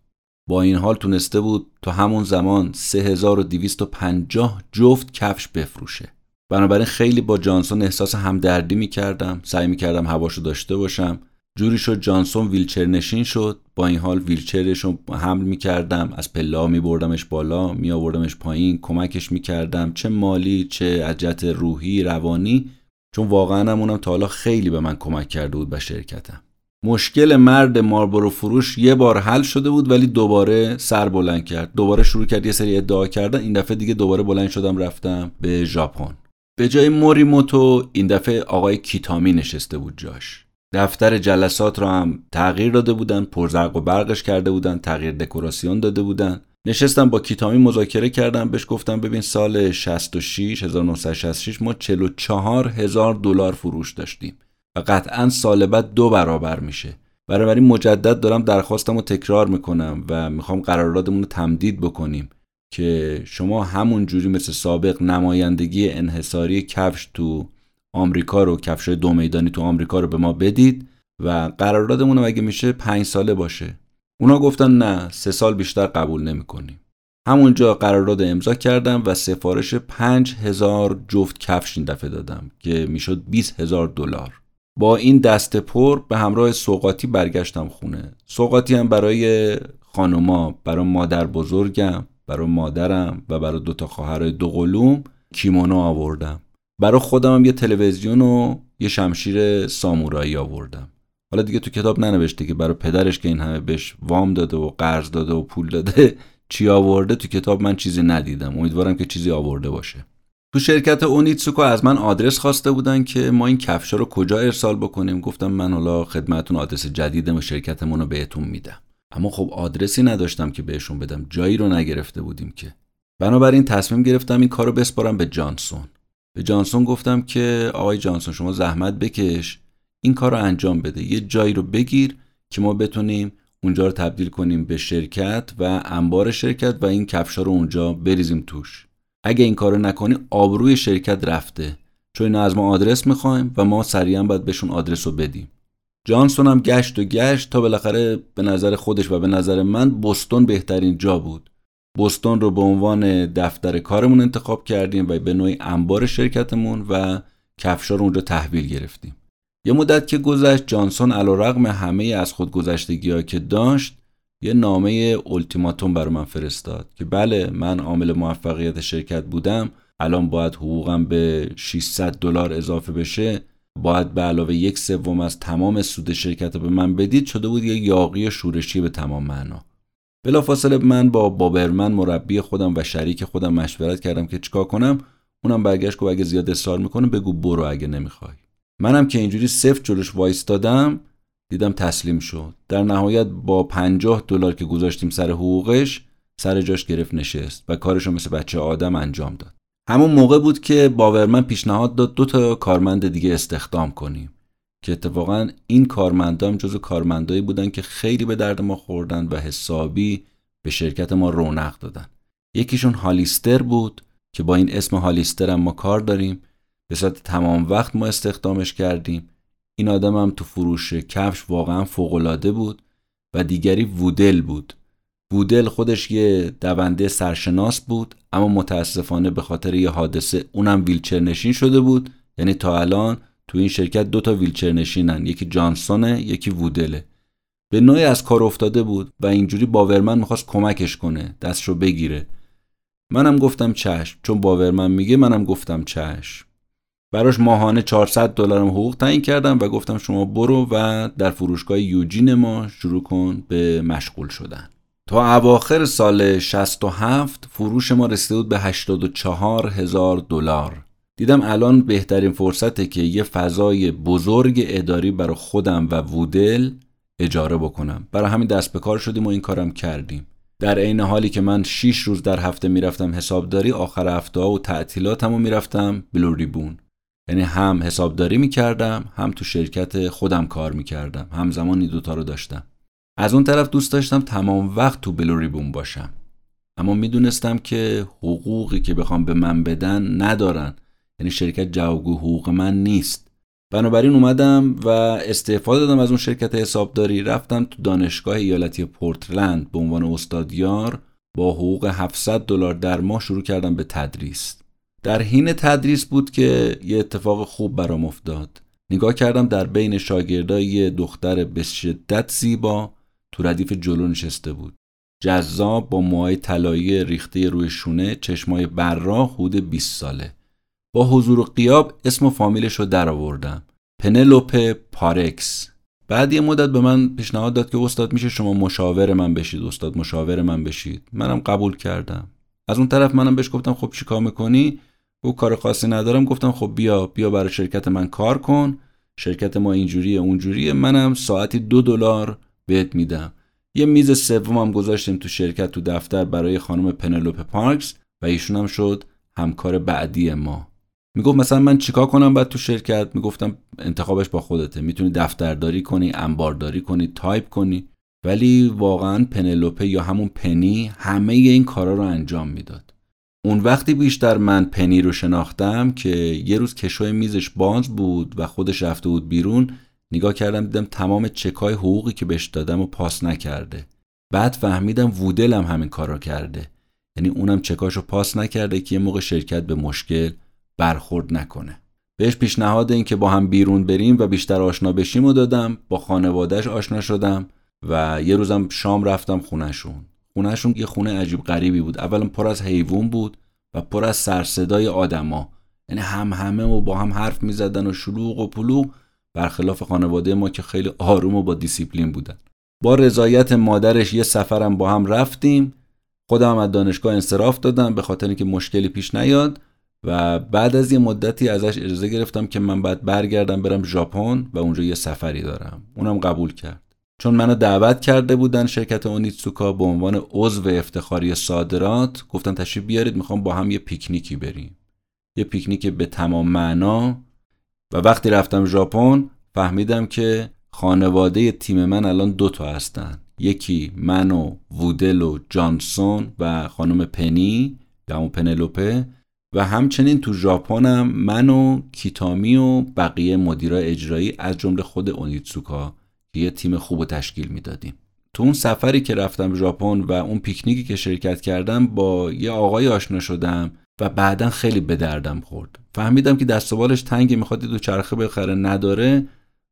با این حال تونسته بود تا همون زمان 3250 جفت کفش بفروشه. بنابراین خیلی با جانسون احساس همدردی می‌کردم. سعی می‌کردم هواشو داشته باشم. جوری شد جانسون ویلچر نشین شد. با این حال ویلچرش رو حمل می‌کردم. از پلا میبردمش بالا میآوردمش پایین کمکش می‌کردم. چه مالی چه عجت روحی روانی. چون واقعا همونم تا حالا خیلی به من کمک کرده بود به شرکتم. مشکل مرد ماربرو فروش یه بار حل شده بود ولی دوباره سر بلند کرد. دوباره شروع کرد یه سری ادعا کردن. این دفعه دیگه دوباره بلند شدم رفتم به ژاپن. به جای موریموتو این دفعه آقای کیتامی نشسته بود جاش. دفتر جلسات را هم تغییر داده بودن پرزرق و برقش کرده بودن تغییر دکوراسیون داده بودن. نشستم با کیتامی مذاکره کردم بهش گفتم ببین سال 66 1966 ما 44 هزار دلار فروش داشتیم و قطعا سال بعد دو برابر میشه. برای مجدد دارم درخواستم رو تکرار می‌کنم و می‌خوام قراردادمون رو تمدید بکنیم که شما همون جوری مثل سابق نمایندگی انحصاری کفش تو آمریکا رو کفش دو میدانی تو آمریکا رو به ما بدید و قراردادمون اگه میشه پنج ساله باشه. اونا گفتن نه سه سال بیشتر قبول نمی‌کنیم. همونجا قرارداد امضا کردم و سفارش پنج هزار جفت کفش این دفعه دادم که می‌شد 20 هزار دلار. با این دست پر به همراه سوقاتی برگشتم خونه. سوقاتی هم برای خانوما برای مادر بزرگم برای مادرم و برای دوتا خواهرای دو قلوم کیمونو آوردم. برای خودم هم یه تلویزیون و یه شمشیر سامورایی آوردم. حالا دیگه تو کتاب ننوشته که برای پدرش که این همه بهش وام داده و قرض داده و پول داده چی آورده تو کتاب من چیزی ندیدم. امیدوارم که چیزی آورده باشه. تو شرکت اونیتسوکو از من آدرس خواسته بودن که ما این کفشا رو کجا ارسال بکنیم. گفتم من حالا خدمتون آدرس جدیدم و شرکتمون رو بهتون میدم. اما خب آدرسی نداشتم که بهشون بدم. جایی رو نگرفته بودیم که. بنابراین تصمیم گرفتم این کارو بسپارم به جانسون. به جانسون گفتم که آقای جانسون شما زحمت بکش این کار رو انجام بده. یه جایی رو بگیر که ما بتونیم اونجا رو تبدیل کنیم به شرکت و انبار شرکت و این کفشا رو اونجا بریزیم توش. اگه این کارو نکنی آبروی شرکت رفته. چون اینا از ما آدرس می‌خوایم و ما سریعا باید بهشون آدرس رو بدیم. جانسون هم گشت و گشت تا بالاخره به نظر خودش و به نظر من بستون بهترین جا بود. بستون رو به عنوان دفتر کارمون انتخاب کردیم و به نوعی انبار شرکتمون و کفشا رو اونجا تحویل گرفتیم. یه مدت که گذشت جانسون رقم همه از خودگذشتگی ها که داشت یه نامه التیماتوم برای من فرستاد که بله من عامل موفقیت شرکت بودم الان باید حقوقم به 600 دلار اضافه بشه باید به علاوه یک سوم از تمام سود شرکت رو به من بدید شده بود یه یاقی شورشی به تمام معنا. بلافاصله من با بابرمن مربی خودم و شریک خودم مشورت کردم که چیکار کنم اونم برگشت گفت اگه زیاد اصرار می‌کنه بگو برو اگه نمی‌خوای. منم که اینجوری صفر جلوش وایستادم دیدم تسلیم شد. در نهایت با پنجاه دلار که گذاشتیم سر حقوقش سر جاش گرفت نشست و کارشو مثل بچه آدم انجام داد. همون موقع بود که باورمن پیشنهاد داد دو تا کارمند دیگه استخدام کنیم. که اتفاقا این کارمندام جزو کارمندایی بودن که خیلی به درد ما خوردن و حسابی به شرکت ما رونق دادن. یکیشون هالیستر بود که با این اسم هالیستر هم ما کار داریم. به صورت تمام وقت ما استخدامش کردیم. این آدم هم تو فروش کفش واقعا فوقالعاده بود و دیگری وودل بود. وودل خودش یه دونده سرشناس بود اما متاسفانه به خاطر یه حادثه اونم ویلچر نشین شده بود. یعنی تا الان تو این شرکت دو تا ویلچر نشینن یکی جانسونه یکی وودله. به نوعی از کار افتاده بود و اینجوری باورمن می‌خواست کمکش کنه دستشو بگیره. منم گفتم چشم چون باورمن میگه منم گفتم چشم. براش ماهانه 400 دلارم حقوق تعیین کردم و گفتم شما برو و در فروشگاه یوجین ما شروع کن به مشغول شدن. تا اواخر سال 67 فروش ما رسیده بود به 84 هزار دلار. دیدم الان بهترین فرصته که یه فضای بزرگ اداری برای خودم و وودل اجاره بکنم. برای همین دست به کار شدیم و این کارم کردیم. در عین حالی که من 6 روز در هفته می‌رفتم حسابداری آخر هفته و تعطیلاتم و می‌رفتم بلوریبون یعنی هم حسابداری می‌کردم هم تو شرکت خودم کار می‌کردم. همزمان این دوتا رو داشتم. از اون طرف دوست داشتم تمام وقت تو بلوریبون باشم. اما می‌دونستم که حقوقی که بخوام به من بدن ندارن. یعنی شرکت جوابگو حقوق من نیست. بنابراین اومدم و استعفا دادم از اون شرکت حسابداری. رفتم تو دانشگاه ایالتی پورتلند. به عنوان استادیار با حقوق 700 دلار در ماه شروع کردم به تدریس. در حین تدریس بود که یه اتفاق خوب برام افتاد. نگاه کردم در بین شاگردای یه دختر به شدت زیبا تو ردیف جلو نشسته بود. جذاب با موهای طلایی ریخته روی شونه چشمای براق حدود 20 ساله. با حضور و قیاب اسم و فامیلش رو در آوردم. پنلوپ پارکس. بعد یه مدت به من پیشنهاد داد که استاد میشه شما مشاور من بشید. استاد مشاور من بشید. منم قبول کردم. از اون طرف منم بهش گفتم خب چیکار می‌کنی؟ او کار خاصی ندارم. گفتم خب بیا بیا برای شرکت من کار کن. شرکت ما اینجوریه اونجوریه. منم ساعتی دو دلار بهت میدم. یه میز سومم گذاشتیم تو شرکت تو دفتر برای خانم پنلوپ پارکس و ایشون هم شد همکار بعدی ما. می‌گفت مثلا من چیکار کنم بعد تو شرکت؟ می‌گفتم انتخابش با خودته. می‌تونی دفترداری کنی انبارداری کنی تایپ کنی. ولی واقعا پنلوپه یا همون پنی همه این کارا رو انجام می‌داد. اون وقتی بیشتر من پنی رو شناختم که یه روز کشوی میزش باز بود و خودش رفته بود بیرون نگاه کردم دیدم تمام چکای حقوقی که بهش دادم و پاس نکرده. بعد فهمیدم وودلم همین کار رو کرده. یعنی اونم چکاشو پاس نکرده که یه موقع شرکت به مشکل برخورد نکنه. بهش پیشنهاد این که با هم بیرون بریم و بیشتر آشنا بشیم و دادم. با خانوادهش آشنا شدم و یه روزم شام رفتم خونهشون. خونهشون یه خونه عجیب غریبی بود. اولا پر از حیوان بود و پر از سرصدای آدما. یعنی هم همه و با هم حرف می‌زدن و شلوغ و پلوغ. برخلاف خانواده ما که خیلی آروم و با دیسیپلین بودن. با رضایت مادرش یه سفرم با هم رفتیم. خودم از دانشگاه انصراف دادم به خاطر اینکه مشکلی پیش نیاد. و بعد از یه مدتی ازش اجازه گرفتم که من بعد برگردم برم ژاپن و اونجا یه سفری دارم. اونم قبول کرد. چون منو دعوت کرده بودن شرکت اونیتسوکا به عنوان عضو افتخاری صادرات گفتن تشریف بیارید می‌خوام با هم یه پیکنیکی بریم. یه پیکنیک به تمام معنا. و وقتی رفتم ژاپن فهمیدم که خانواده تیم من الان دو تا هستن. یکی من و وودل و جانسون و خانم پنی یا پنلوپه و همچنین تو ژاپنم من و کیتامی و بقیه مدیرای اجرایی از جمله خود اونیتسوکا که یه تیم خوب و تشکیل می‌دادیم. تو اون سفری که رفتم ژاپن و اون پیکنیکی که شرکت کردم با یه آقای آشنا شدم و بعدا خیلی به دردم خورد. فهمیدم که دست بالش تنگی می‌خواد دو چرخه بخره نداره.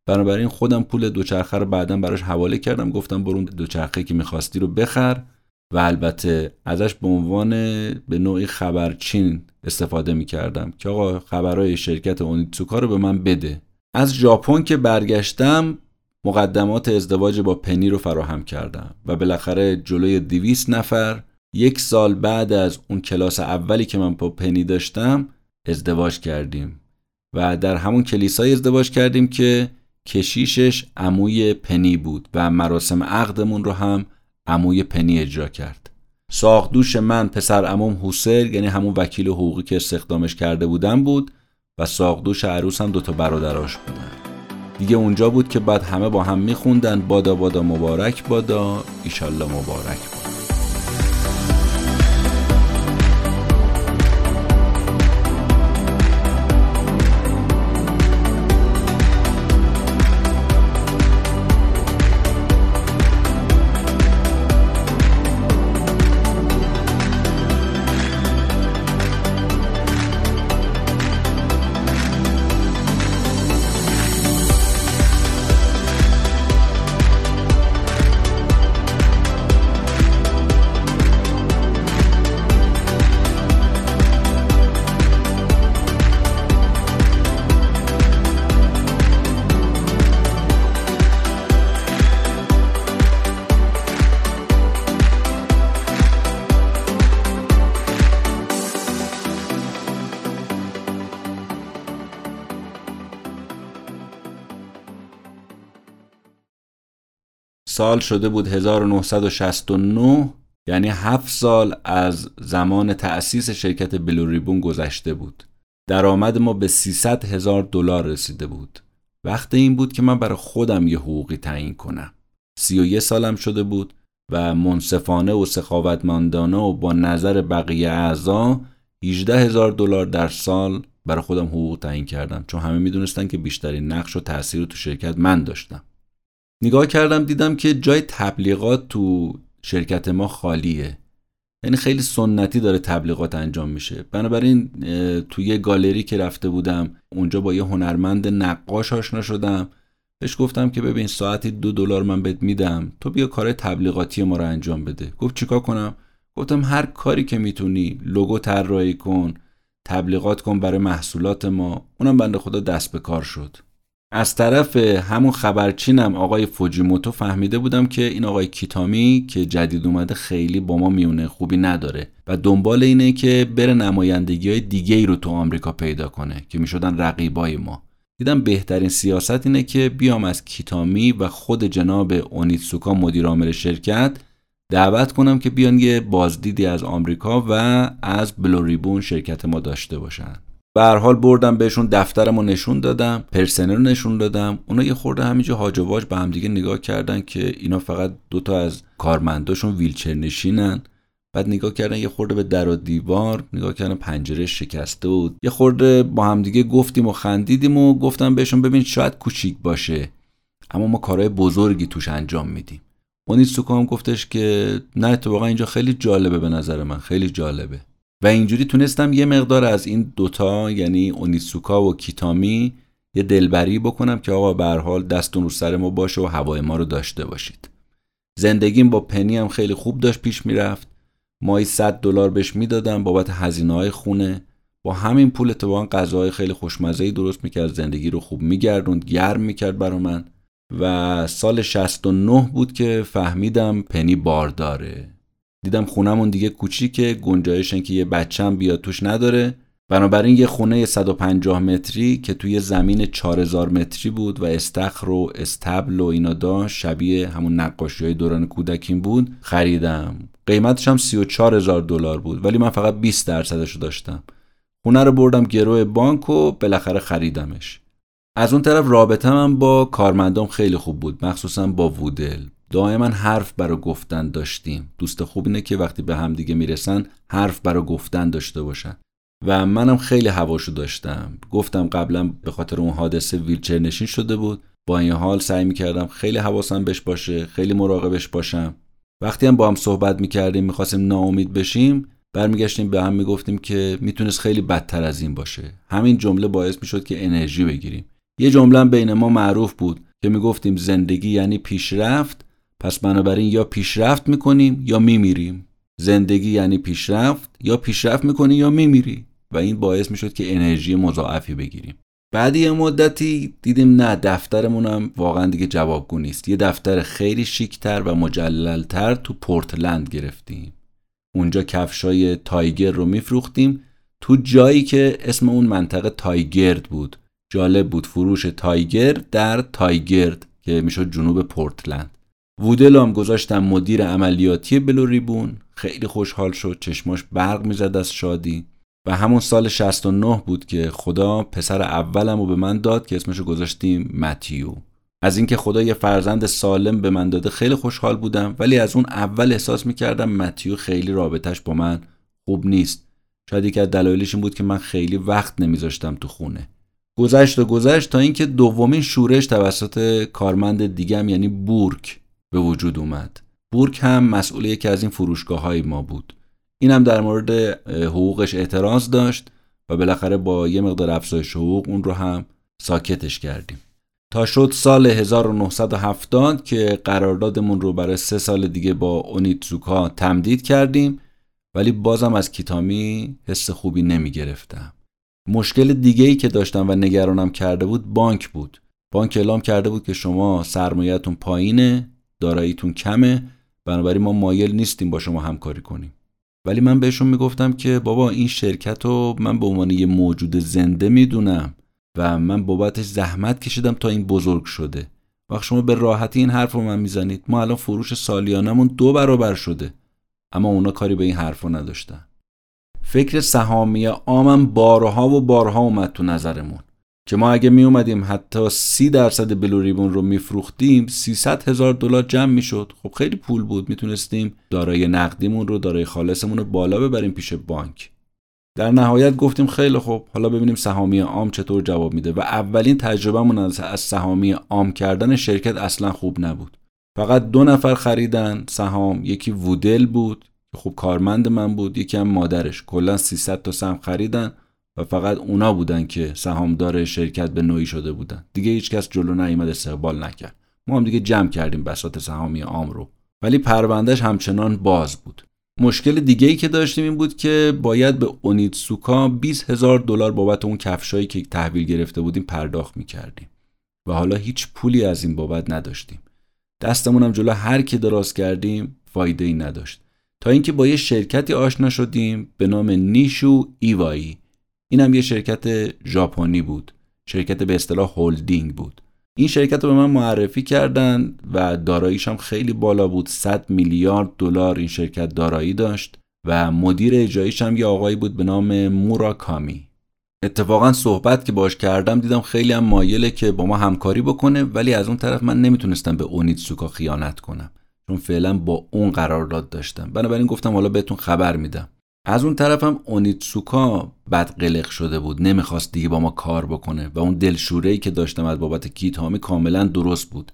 بنابراین خودم پول دوچرخه رو بعدا براش حواله کردم. گفتم برون دوچرخه که می‌خواستی رو بخر. و البته ازش به عنوان به نوعی خبرچین استفاده می‌کردم که آقا خبرهای شرکت اونیتسوکا رو به من بده. از ژاپن که برگشتم مقدمات ازدواج با پنی رو فراهم کردم و بالاخره جلوی دویست نفر یک سال بعد از اون کلاس اولی که من با پنی داشتم ازدواج کردیم و در همون کلیسای ازدواج کردیم که کشیشش عموی پنی بود و مراسم عقدمون رو هم عموی پنی اجرا کرد. ساقدوش من پسر عموم حسیر یعنی همون وکیل حقوقی که استخدامش کرده بودم بود و ساقدوش عروس هم دوتا برادراش بودن. دیگه اونجا بود که بعد همه با هم میخوندن بادا بادا مبارک بادا ایشالله مبارک بادا. سال شده بود 1969 یعنی هفت سال از زمان تأسیس شرکت بلوریبون گذشته بود. درآمد ما به 300 هزار دلار رسیده بود. وقت این بود که من برای خودم یه حقوقی تعیین کنم. 31 سالم شده بود و منصفانه و سخاوتمندانه و با نظر بقیه اعضا 18 هزار دلار در سال برای خودم حقوق تعیین کردم. چون همه می‌دونستن که بیشترین نقش و تاثیر رو تو شرکت من داشتم. نگاه کردم دیدم که جای تبلیغات تو شرکت ما خالیه. یعنی خیلی سنتی داره تبلیغات انجام میشه. بنابراین توی گالری که رفته بودم اونجا با یه هنرمند نقاش آشنا شدم. بهش گفتم که ببین ساعتی دو دلار من بهت میدم تو بیا کار تبلیغاتی ما رو انجام بده. گفت چیکار کنم؟ گفتم هر کاری که می‌تونی لوگو طراحی کن تبلیغات کن برای محصولات ما. اونم بنده خدا دست به کار شد. از طرف همون خبرچینم آقای فوجیموتو فهمیده بودم که این آقای کیتامی که جدید اومده خیلی با ما میونه خوبی نداره. و دنبال اینه که بره نمایندگی های دیگه ای رو تو آمریکا پیدا کنه که می‌شدن رقیبای ما. دیدم بهترین سیاست اینه که بیام از کیتامی و خود جناب اونیتسوکا مدیر عامل شرکت دعوت کنم که بیان یه بازدیدی از آمریکا و از بلوریبون شرکت ما داشته باشن. به هر حال بردم بهشون دفترمو نشون دادم پرسنل رو نشون دادم. اونا یه خورده همینجا هاج واج به همدیگه نگاه کردن که اینا فقط دوتا از کارمنداشون ویلچر نشینن. بعد نگاه کردن یه خورده به در و دیوار نگاه کردن پنجره شکسته و یه خورده با همدیگه گفتیم و خندیدیم و گفتم بهشون ببین شاید کوچیک باشه اما ما کارهای بزرگی توش انجام میدیم. اونیتسوکو هم گفتش که نه اتفاقا اینجا خیلی جالبه به نظر من خیلی جالبه. و اینجوری تونستم یه مقدار از این دوتا یعنی اونیسوکا و کیتامی یه دلبری بکنم که آقا به حال دستون رو سر ما باشه و هوای ما رو داشته باشید. زندگیم با پنی هم خیلی خوب داشت پیش می‌رفت. مایی 100 دلار بهش می‌دادم بابت هزینه های خونه. با همین پول اتفاقا غذاهای خیلی خوشمزه درست می‌کرد زندگی رو خوب میگردوند گرم می‌کرد برا من. و سال 69 بود که فهمیدم پنی بار داره دیدم خونمون دیگه کوچیکه گنجایش که یه بچم بیاد توش نداره. بنابراین یه خونه 150 متری که توی زمین 4000 متری بود و استخر و استبل و اینا داشت شبیه همون نقاشی های دوران کودکیم بود خریدم. قیمتش هم 34000 دلار بود ولی من فقط 20 درصدش رو داشتم. خونه رو بردم گروه بانک و بالاخره خریدمش. از اون طرف رابطه من با کارمندام خیلی خوب بود مخصوصا با وودل. دائما حرف برا گفتن داشتیم. دوست خوب اینه که وقتی به هم دیگه می‌رسن حرف برا گفتن داشته باشن. و منم خیلی هواشو داشتم. گفتم قبلا به خاطر اون حادثه ویلچر نشین شده بود. با این حال سعی می‌کردم خیلی حواسم بهش باشه خیلی مراقبش باشم. وقتی هم با هم صحبت می‌کردیم می‌خواستیم ناامید بشیم برمیگشتیم به هم می‌گفتیم که می‌تونست خیلی بدتر از این باشه. همین جمله باعث می‌شد که انرژی بگیریم. یه جمله بین ما معروف بود که می‌گفتیم زندگی یعنی پیشرفت پس بنابراین یا پیشرفت می‌کنیم یا میمیریم. زندگی یعنی پیشرفت یا پیشرفت می‌کنی یا میمیری. و این باعث می‌شد که انرژی مضاعفی بگیریم. بعد یه مدتی دیدیم نه دفترمون هم واقعا دیگه جوابگو نیست. یه دفتر خیلی شیکتر و مجللتر تو پورتلند گرفتیم. اونجا کفشای تایگر رو میفروختیم. تو جایی که اسم اون منطقه تایگرد بود. جالب بود فروش تایگر در تایگرد که می‌شد جنوب پورتلند. وودل هم گذاشتم مدیر عملیاتی بلو ریبون. خیلی خوشحال شد چشماش برق می‌زد از شادی. و همون سال 69 بود که خدا پسر اولم رو به من داد که اسمشو گذاشتیم متیو. از اینکه خدا یه فرزند سالم به من داده خیلی خوشحال بودم ولی از اون اول احساس می‌کردم متیو خیلی رابطش با من خوب نیست. شاید یکی از دلایلش این بود که من خیلی وقت نمیذاشتم تو خونه. گذشت و گذشت تا اینکه دومین شورش توسط کارمند دیگم یعنی بورک به وجود اومد بورک هم مسئول یکی از این فروشگاه های ما بود اینم در مورد حقوقش اعتراض داشت و بالاخره با یه مقدار افزایش حقوق اون رو هم ساکتش کردیم تا شد سال 1970 که قراردادمون رو برای سه سال دیگه با اونیتزوکا تمدید کردیم ولی بازم از کیتامی حس خوبی نمی گرفتم. مشکل دیگه ای که داشتم و نگرانم کرده بود بانک بود. بانک اعلام کرده بود که شما سرمایهتون پایینه، داراییتون کمه، بنابراین ما مایل نیستیم با شما همکاری کنیم. ولی من بهشون می‌گفتم که بابا این شرکت رو من به عنوان یه موجود زنده می‌دونم و من بابتش زحمت کشیدم تا این بزرگ شده. وقت شما به راحتی این حرف رو من می‌زنید. ما الان فروش سالیانمون دو برابر شده. اما اونا کاری به این حرف رو نداشتن. فکر سهامی عامم بارها و بارها اومد تو نظرمون. که ما اگه می اومدیم حتی سی درصد بلوریبون رو میفروختیم 300 هزار دلار جمع می‌شد. خب خیلی پول بود. می‌تونستیم دارای نقدیمون رو دارای خالصمون رو بالا ببریم پیش بانک. در نهایت گفتیم خیلی خوب. حالا ببینیم سهامی عام چطور جواب میده. و اولین تجربهمون از سهامی عام کردن شرکت اصلا خوب نبود. فقط دو نفر خریدن سهام. یکی وودل بود خوب کارمند من بود. یکی هم مادرش. کلا 300 تا سهم خریدن. و فقط اونا بودن که سهامدار شرکت به نوعی شده بودن. دیگه هیچکس جلو نیامد استقبال نکرد. ما هم دیگه جمع کردیم بساط سهامی عام رو. ولی پروندهش همچنان باز بود. مشکل دیگه ای که داشتیم این بود که باید به اونیتسوکا 20 هزار دلار بابت اون کفشایی که تحویل گرفته بودیم پرداخت می‌کردیم. و حالا هیچ پولی از این بابت نداشتیم. دستمون هم جلو هر کی دراز کردیم فایده ای نداشت. تا اینکه با یه شرکتی آشنا شدیم به نام نیشو ایوایی. اینم یه شرکت ژاپنی بود. شرکت به اصطلاح هلدینگ بود. این شرکت رو به من معرفی کردن و داراییش هم خیلی بالا بود. 100 میلیارد دلار این شرکت دارایی داشت و مدیر اجراییش هم یه آقایی بود به نام موراکامی. اتفاقا صحبت که باش کردم دیدم خیلی هم مایله که با ما همکاری بکنه ولی از اون طرف من نمی‌تونستم به اونیتسوکا خیانت کنم. چون فعلا با اون قرارداد داشتم. بنابراین گفتم حالا بهتون خبر میدم. از اون طرفم اونیتسوکا بد قلق شده بود نمی‌خواست دیگه با ما کار بکنه و اون دلشوره که داشتم از بابت کیتامی کاملا درست بود.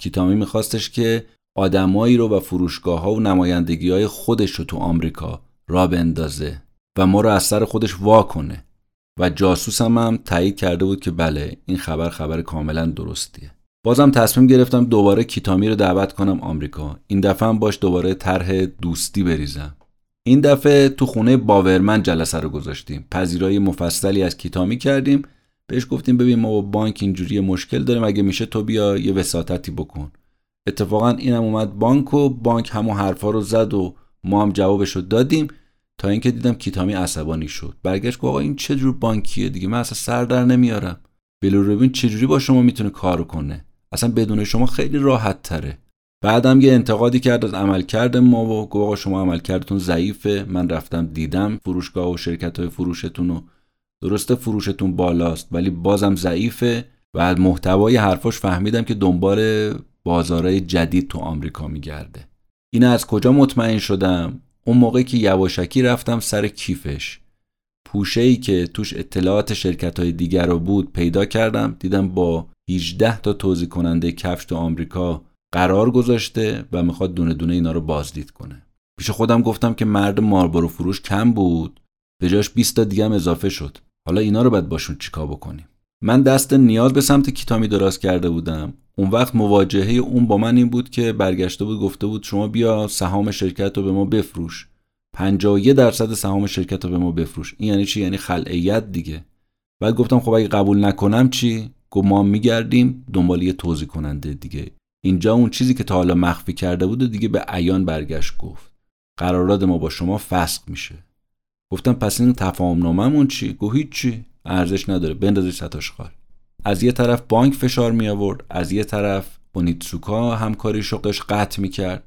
کیتامی میخواستش که آدمایی رو و فروشگاه ها و نمایندگی های خودش رو تو آمریکا را بندازه و ما رو از سر خودش وا کنه. و جاسوسم هم تایید کرده بود که بله این خبر خبر کاملا درستیه. بازم تصمیم گرفتم دوباره کیتامی رو دعوت کنم آمریکا. این دفعه هم باش دوباره طرح دوستی بریزم. این دفعه تو خونه باورمن جلسه رو گذاشتیم. پذیرایی مفصلی از کیتامی کردیم بهش گفتیم ببین ما با بانک اینجوری مشکل داریم اگه میشه تو بیا یه وساطتی بکن. اتفاقا اینم اومد بانک و بانک همون حرفا رو زد و ما هم جوابش رو دادیم. تا اینکه دیدم کیتامی عصبانی شد. برگشت آقا این چه جور بانکیه دیگه؟ من اصلا سر در نمیارم. بلوروبین چجوری با شما می‌تونه کار کنه؟ اصلا بدون شما خیلی راحت تره بعدم یه انتقادی کرد از عملکرد ما و گفت آقا شما عملکردتون ضعیفه من رفتم دیدم فروشگاه و شرکت های فروشتون و درسته فروشتون بالاست ولی بازم ضعیفه. و از محتوای حرفاش فهمیدم که دنبال بازارهای جدید تو آمریکا میگرده. این از کجا مطمئن شدم؟ اون موقعی که یواشکی رفتم سر کیفش. پوشه ای که توش اطلاعات شرکت های دیگر رو بود پیدا کردم دیدم با 18 تا توضیح کننده کفش تو آمریکا قرار گذاشته و می‌خواد دونه دونه اینا رو بازدید کنه. پیش خودم گفتم که مرد ماربارو فروش کم بود. به جاش 20 تا دیگه هم اضافه شد. حالا اینا رو باید باشون چیکار بکنیم؟ من دست نیاز به سمت کیتامی دراز کرده بودم. اون وقت مواجهه اون با من این بود که برگشته بود گفته بود شما بیا سهام شرکت رو به ما بفروش. 51 درصد سهام شرکت رو به ما بفروش. این یعنی چی؟ یعنی خلعیت دیگه. بعد گفتم خب اگه قبول نکنم چی؟ گفت ما میگردیم. دنبال یه توضیح کننده دیگه اینجا اون چیزی که تا حالا مخفی کرده بود دیگه به عیان برگشت گفت. قرارداد ما با شما فسخ میشه. گفتم پس این تفاهم ناممون چی؟ گفت هیچی ارزش نداره. بندازی ستاش خال. از یه طرف بانک فشار می آورد از یه طرف اونیتسوکا همکاری شغلش قطع می کرد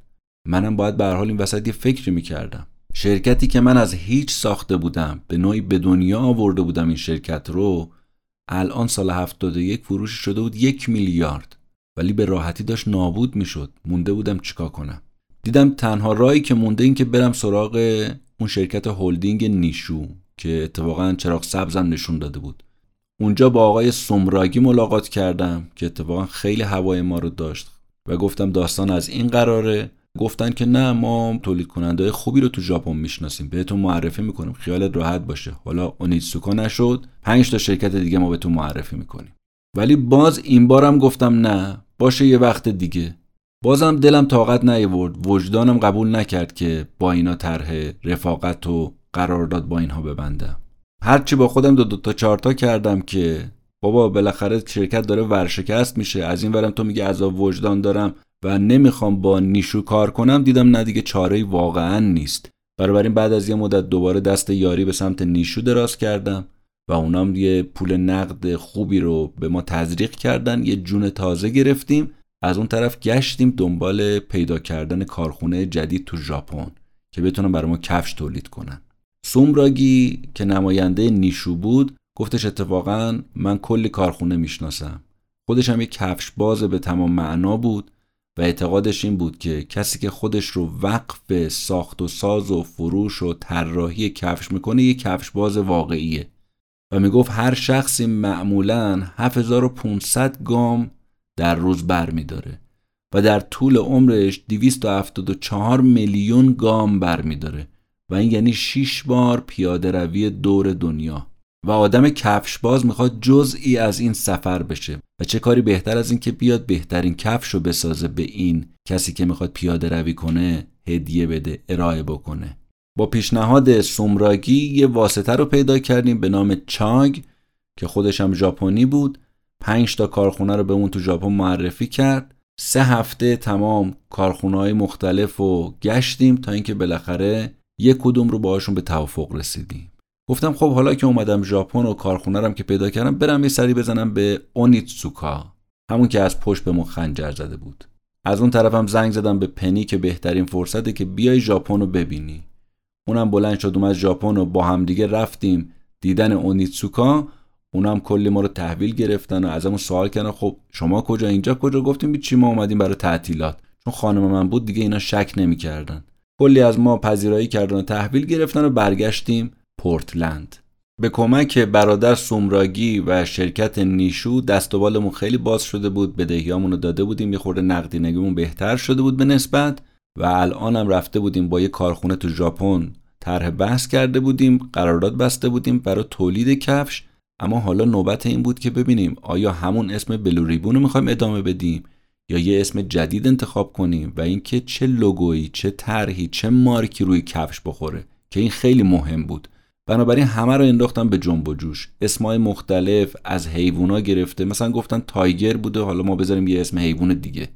منم باید به حال این وسط یه فکری می کردم شرکتی که من از هیچ ساخته بودم به نوعی به دنیا آورده بودم این شرکت رو الان سال 71 فروش شده بود یک میلیارد. ولی به راحتی داشت نابود می‌شد. مونده بودم چیکار کنم. دیدم تنها راهی که مونده این که برم سراغ اون شرکت هلدینگ نیشو که اتفاقا چراغ سبزم نشون داده بود. اونجا با آقای سمراگی ملاقات کردم که اتفاقا خیلی هوای ما رو داشت و گفتم داستان از این قراره. گفتن که نه ما تولید کننده خوبی رو تو ژاپن می‌شناسیم. بهتون معرفی می‌کنیم. خیالت راحت باشه. حالا اونیتسوکا نشد. پنج تا شرکت دیگه ما بهتون معرفی می‌کنیم. ولی باز این بارم گفتم نه باشه یه وقت دیگه. بازم دلم طاقت نیورد وجدانم قبول نکرد که با اینا طرح رفاقت و قرارداد با اینها ببندم. هرچی با خودم دو, دو تا چارتا کردم که بابا بالاخره شرکت داره ورشکست میشه. از این ورم تو میگه عذاب وجدان دارم و نمی‌خوام با نیشو کار کنم دیدم نه دیگه چاره واقعا نیست. این بعد از یه مدت دوباره دست یاری به سمت نیشو دراز کردم. و اونام یه پول نقد خوبی رو به ما تزریق کردن یه جون تازه گرفتیم. از اون طرف گشتیم دنبال پیدا کردن کارخونه جدید تو ژاپن که بتونن برای ما کفش تولید کنن. سومراگی که نماینده نیشو بود گفتش اتفاقا من کلی کارخونه می‌شناسم. خودش هم یه کفش باز به تمام معنا بود و اعتقادش این بود که کسی که خودش رو وقف ساخت و ساز و فروش و طراحی کفش می‌کنه یه کفش باز واقعیه. و می‌گفت هر شخصی معمولا 7500 گام در روز بر میداره و در طول عمرش 274 میلیون گام بر میداره و این یعنی 6 بار پیاده روی دور دنیا. و آدم کفش باز می‌خواد جزئی از این سفر بشه و چه کاری بهتر از این که بیاد بهترین کفش رو بسازه به این کسی که می‌خواد پیاده روی کنه هدیه بده ارائه بکنه. با پیشنهاد سومراگی یه واسطه رو پیدا کردیم به نام چاگ که خودش هم ژاپنی بود. پنج تا کارخونه رو به اون تو ژاپن معرفی کرد. سه هفته تمام کارخونه های مختلف رو گشتیم تا اینکه بالاخره یک کدوم رو باهاشون به توافق رسیدیم. گفتم خب حالا که اومدم ژاپن و کارخونه رم که پیدا کردم برم یه سری بزنم به اونیتسوکا همون که از پشت به خنجر زده بود. از اون طرفم زنگ زدم به پنی که بهترین فرصته که بیای ژاپن رو ببینی. اونم بلند شد اومد ژاپن و با همدیگه رفتیم. دیدن اونیتسوکا اونم کلی ما رو تحویل گرفتن و ازمون سوال کردن خب شما کجا؟ اینجا کجا؟ گفتیم چی ما اومدیم برای تعطیلات. چون خانم من بود دیگه اینا شک نمی‌کردن. کلی از ما پذیرایی کردن و تحویل گرفتن و برگشتیم پورتلند. به کمک برادر سومراگی و شرکت نیشو دست و بالمون خیلی باز شده بود بدهیامون رو داده بودیم یه خورده نقدینگیمون بهتر شده بود به نسبت. و الانم رفته بودیم با یه کارخونه تو ژاپن. طرح بحث کرده بودیم قرارداد بسته بودیم برای تولید کفش اما حالا نوبت این بود که ببینیم آیا همون اسم بلوریبون رو می‌خوایم ادامه بدیم یا یه اسم جدید انتخاب کنیم و اینکه چه لوگویی چه طرحی چه مارکی روی کفش بخوره که این خیلی مهم بود. بنابراین همه رو انداختم به جنب و جوش. اسمای مختلف از حیوونا گرفته. مثلا گفتن تایگر بوده حالا ما بذاریم یه اسم حیوان دیگه.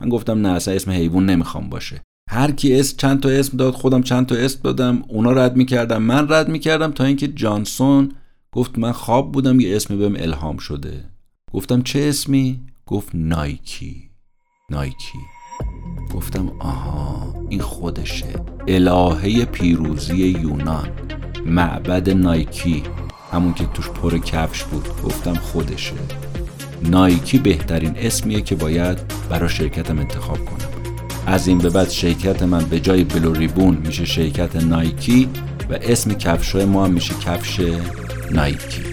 من گفتم نه اصلا اسم حیوان نمی‌خوام باشه. هر کی اسم چند تا اسم داد خودم چند تا اسم دادم اونا رد می‌کردم من رد می‌کردم تا اینکه جانسون گفت من خواب بودم یه اسمی بهم الهام شده. گفتم چه اسمی؟ گفت نایکی. نایکی. گفتم آها این خودشه. الهه پیروزی یونان. معبد نایکی. همون که توش پر کفش بود. گفتم خودشه. نایکی بهترین اسمیه که باید برای شرکتم انتخاب کنم. از این به بعد شرکت من به جای بلوریبون میشه شرکت نایکی و اسم کفش ما هم میشه کفش نایکی.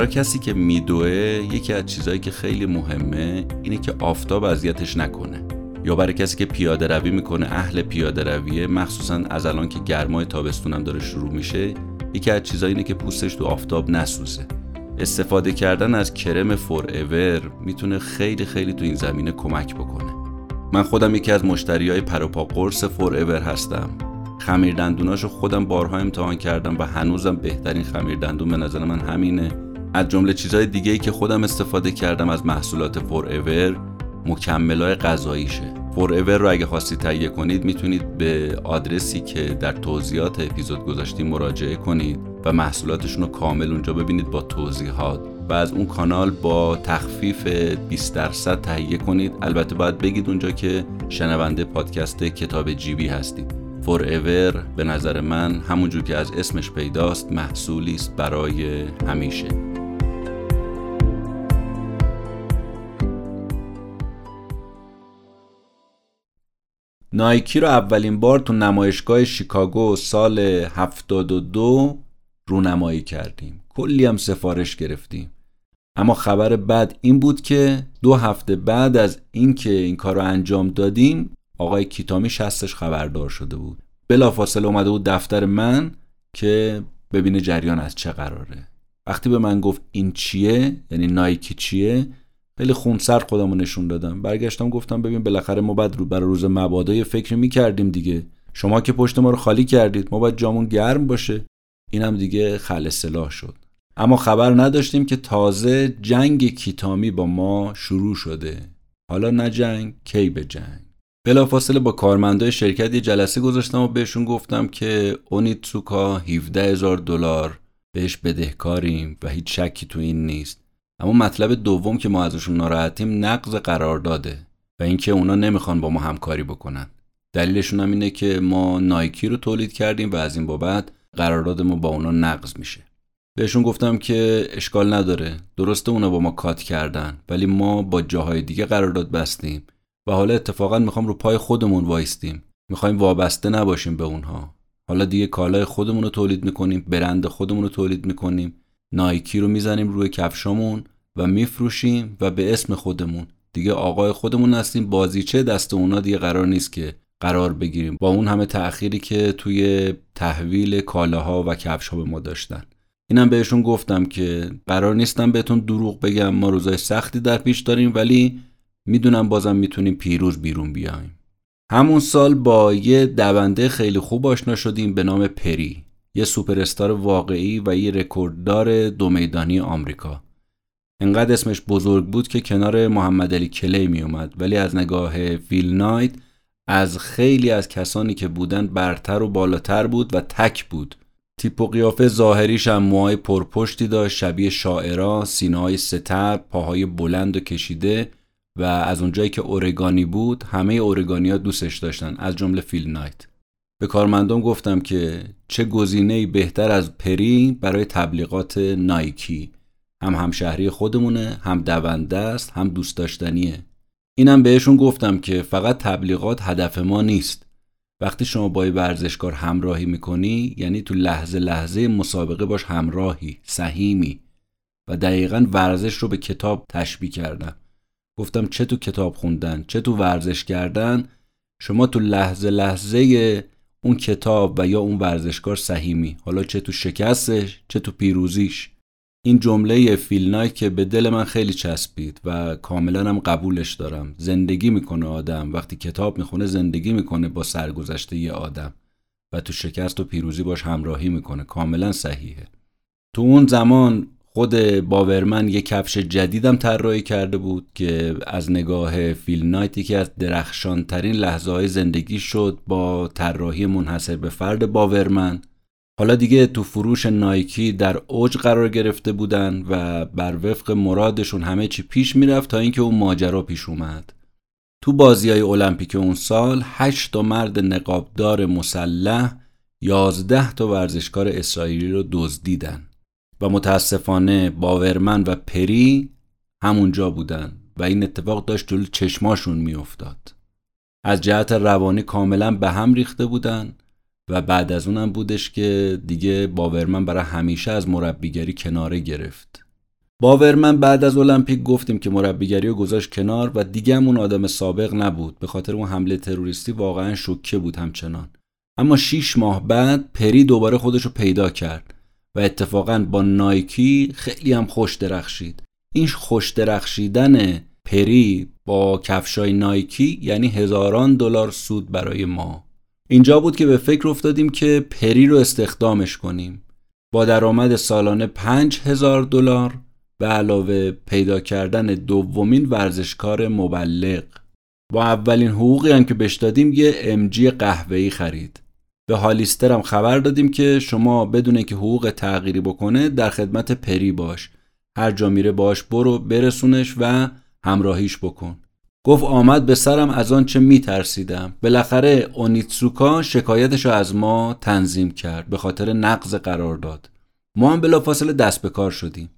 برای کسی که میدوه یکی از چیزهایی که خیلی مهمه اینه که آفتاب اذیتش نکنه. یا برای کسی که پیاده روی می‌کنه اهل پیاده رویه مخصوصا از الان که گرمای تابستونم داره شروع میشه یکی از چیزایی اینه که پوستش تو آفتاب نسوزه. استفاده کردن از کرم Forever می‌تونه خیلی خیلی تو این زمینه کمک بکنه. من خودم یکی از مشتری های پروپا قرص Forever هستم. خمیر دندوناشو خودم بارها امتحان کردم و هنوزم بهترین خمیر دندون به نظر من همینه. از جمله چیزهای دیگه ای که خودم استفاده کردم از محصولات Forever مکملای غذاییشه فور ایور رو اگه خواستید تهیه کنید می‌تونید به آدرسی که در توضیحات اپیزود گذاشتیم مراجعه کنید و محصولاتشون رو کامل اونجا ببینید با توضیحات. و از اون کانال با تخفیف 20 درصد تهیه کنید. البته باید بگید اونجا که شنونده پادکست کتاب جیبی هستید. فور ایور به نظر من همونجور که از اسمش پیداست محصولی است برای همیشه. نایکی رو اولین بار تو نمایشگاه شیکاگو سال 72 رونمایی کردیم. کلی هم سفارش گرفتیم. اما خبر بعد این بود که دو هفته بعد از اینکه این کار رو انجام دادیم آقای کیتامی شستش خبردار شده بود. بلافاصله اومده بود دفتر من که ببینه جریان از چه قراره. وقتی به من گفت این چیه یعنی نایکی چیه خیلی خونسر خودمو نشون دادم. برگشتم گفتم ببین بالاخره ما بعد رو برای روز مبادا فکر می‌کردیم دیگه. شما که پشت ما رو خالی کردید ما باید جامون گرم باشه. اینم دیگه خل سلاح شد. اما خبر نداشتیم که تازه جنگ کیتامی با ما شروع شده. حالا نه جنگ کی به جنگ. بلافاصله با کارمندای شرکت یه جلسه گذاشتم و بهشون گفتم که اونیتسوکا 17 هزار دلار بهش بدهکاریم و هیچ شکی تو این نیست. اما مطلب دوم که ما ازشون ناراحتیم نقض قرار داده و اینکه اونا نمی‌خوان با ما همکاری بکنن. دلیلشون هم اینه که ما نایکی رو تولید کردیم و از این بابت قرارداد ما با اونا نقض میشه. بهشون گفتم که اشکال نداره درسته اونا با ما کات کردن ولی ما با جاهای دیگه قرارداد بستیم و حالا اتفاقا می‌خوام رو پای خودمون وایستیم. می‌خوایم وابسته نباشیم به اونها. حالا دیگه کالای خودمون رو تولید می‌کنیم برند خودمون رو تولید می‌کنیم. نایکی رو می‌زنیم روی کفشامون و میفروشیم و به اسم خودمون. دیگه آقای خودمون هستیم بازیچه دست اونا دیگه قرار نیست که قرار بگیریم. با اون همه تأخیری که توی تحویل کالاها و کفش به ما داشتن. اینم بهشون گفتم که قرار نیستم بهتون دروغ بگم ما روزای سختی در پیش داریم ولی می‌دونم بازم می‌تونیم پیروز بیرون بیایم. همون سال با یه دونده خیلی خوب آشنا شدیم به نام پری. یه سوپر واقعی و یه رکورددار دو میدانی آمریکا. انقدر اسمش بزرگ بود که کنار محمد علی کلی می اومد ولی از نگاه فیل نایت از خیلی از کسانی که بودن برتر و بالاتر بود و تک بود. تیپ و قیافه ظاهریش هم موهای پرپشتی داشت شبیه شاعرا سینه‌های ستر پاهای بلند و کشیده و از اونجایی که اورگانی بود همه اورگانیا دوستش داشتن از جمله فیل نایت. به کارمندان گفتم که چه گزینه بهتر از پری برای تبلیغات نایکی. هم همشهری خودمونه هم دونده است هم دوست داشتنیه. اینم بهشون گفتم که فقط تبلیغات هدف ما نیست. وقتی شما با ورزشکار همراهی می‌کنی یعنی تو لحظه لحظه مسابقه باش همراهی سهیمی. و دقیقا ورزش رو به کتاب تشبیه کردم. گفتم چه تو کتاب خوندن چه تو ورزش کردن شما تو لحظه لحظه اون کتاب و یا اون ورزشکار سهیمی. حالا چه تو شکستش چه تو پیروزیش. این جمله فیلنای که به دل من خیلی چسبید و کاملا هم قبولش دارم. زندگی می‌کنه آدم. وقتی کتاب می‌خونه زندگی می‌کنه با سرگذشته یه آدم. و تو شکست و پیروزی باش همراهی می‌کنه. کاملا صحیحه. تو اون زمان خود باورمن یه کفش جدیدم طراحی کرده بود که از نگاه فیل نایتی که از درخشان ترین لحظه های زندگی شد با طراحی منحصر به فرد باورمن. حالا دیگه تو فروش نایکی در اوج قرار گرفته بودن و بر وفق مرادشون همه چی پیش می‌رفت تا اینکه اون ماجرا پیش اومد. تو بازی های المپیک اون سال هشت تا مرد نقابدار مسلح یازده تا ورزشکار اسرائیلی رو دزدیدن. و متاسفانه باورمن و پری همونجا بودن و این اتفاق داشت جلو چشماشون میافتاد. از جهت روانی کاملا به هم ریخته بودن و بعد از اونم بودش که دیگه باورمن برای همیشه از مربیگری کناره گرفت. باورمن بعد از المپیک گفتیم که مربیگری رو گذاشت کنار و دیگه اون آدم سابق نبود. به خاطر اون حمله تروریستی واقعا شوکه بود همچنان. اما شیش ماه بعد پری دوباره خودش رو پیدا کرد. و اتفاقا با نایکی خیلی هم خوش درخشید. این خوش درخشیدن پری با کفشای نایکی یعنی هزاران دلار سود برای ما. اینجا بود که به فکر افتادیم که پری رو استخدامش کنیم. با درآمد سالانه پنج هزار دلار به علاوه پیدا کردن دومین ورزشکار مبلغ. با اولین حقوقی هم که بهش دادیم یه امجی قهوه‌ای خرید. به هالیستر هم خبر دادیم که شما بدون که حقوق تغییری بکنه در خدمت پری باش. هر جا میره باش برو برسونش و همراهیش بکن. گفت آمد به سرم از آن چه میترسیدم. بالاخره اونیتسوکا شکایتش رو از ما تنظیم کرد. به خاطر نقض قرار داد. ما هم بلافاصله دست به کار شدیم.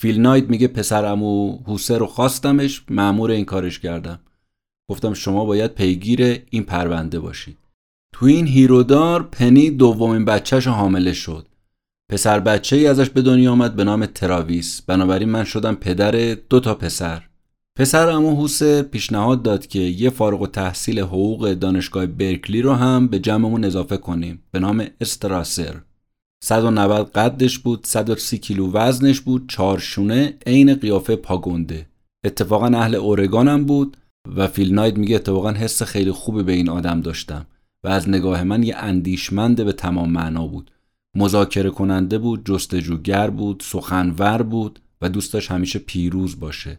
فیل نایت میگه پسر امو حوسه رو خواستمش. معمور این کارش کردم. گفتم شما باید پیگیر این پرونده باشید. تو این هیرودار پنی دومین بچهش حامله شد. پسر بچه ای ازش به دنیا آمد به نام تراویس. بنابراین من شدم پدر دو تا پسر. پسر امو حوسه پیشنهاد داد که یه فارغ و تحصیل حقوق دانشگاه برکلی رو هم به جمعمون اضافه کنیم. به نام استراسر. 190 قدش بود 130 کیلو وزنش بود چارشونه عین قیافه پاگونده اتفاقا اهل اورگان هم بود و فیل ناید میگه اتفاقا حس خیلی خوبی به این آدم داشتم. و از نگاه من یه اندیشمنده به تمام معنا بود. مذاکره کننده بود جستجوگر بود سخنور بود و دوست داشت همیشه پیروز باشه.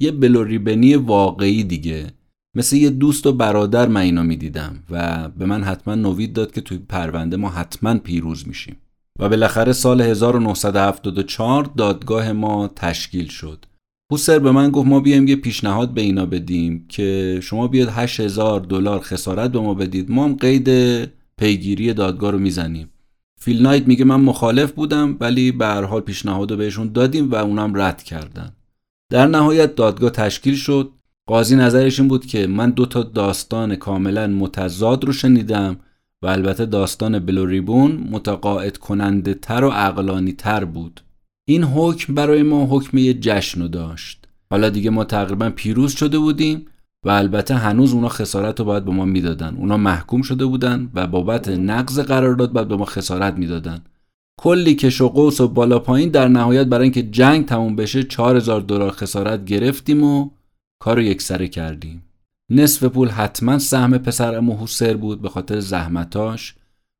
یه بلوریبنی واقعی دیگه. مثل یه دوست و برادر من اینو می‌دیدم و به من حتما نوید داد که توی پرونده ما حتما پیروز میشیم. و بالاخره سال 1974 دادگاه ما تشکیل شد. هوسر به من گفت ما بیایم یه پیشنهاد به اینا بدیم که شما بیاد 8000 دلار خسارت به ما بدید. ما هم قید پیگیری دادگاه رو می‌زنیم. فیل نایت میگه من مخالف بودم ولی به هر حال پیشنهاد رو بهشون دادیم و اونم رد کردن. در نهایت دادگاه تشکیل شد. قاضی نظرش این بود که من دو تا داستان کاملا متضاد رو شنیدم و البته داستان بلوریبون متقاعد کننده تر و عقلانی تر بود. این حکم برای ما حکم یه جشن داشت. حالا دیگه ما تقریبا پیروز شده بودیم و البته هنوز اونا خسارت رو باید به ما می‌دادن. اونا محکوم شده بودن و بابت نقض قرارداد باید به ما خسارت می‌دادن. کلی کش و قوس و بالا پایین در نهایت برای اینکه جنگ تموم بشه 4000 دلار خسارت گرفتیم و کار رو یکسره کردیم. نصف پول حتما سهم پسر امو حسر بود به خاطر زحمتاش.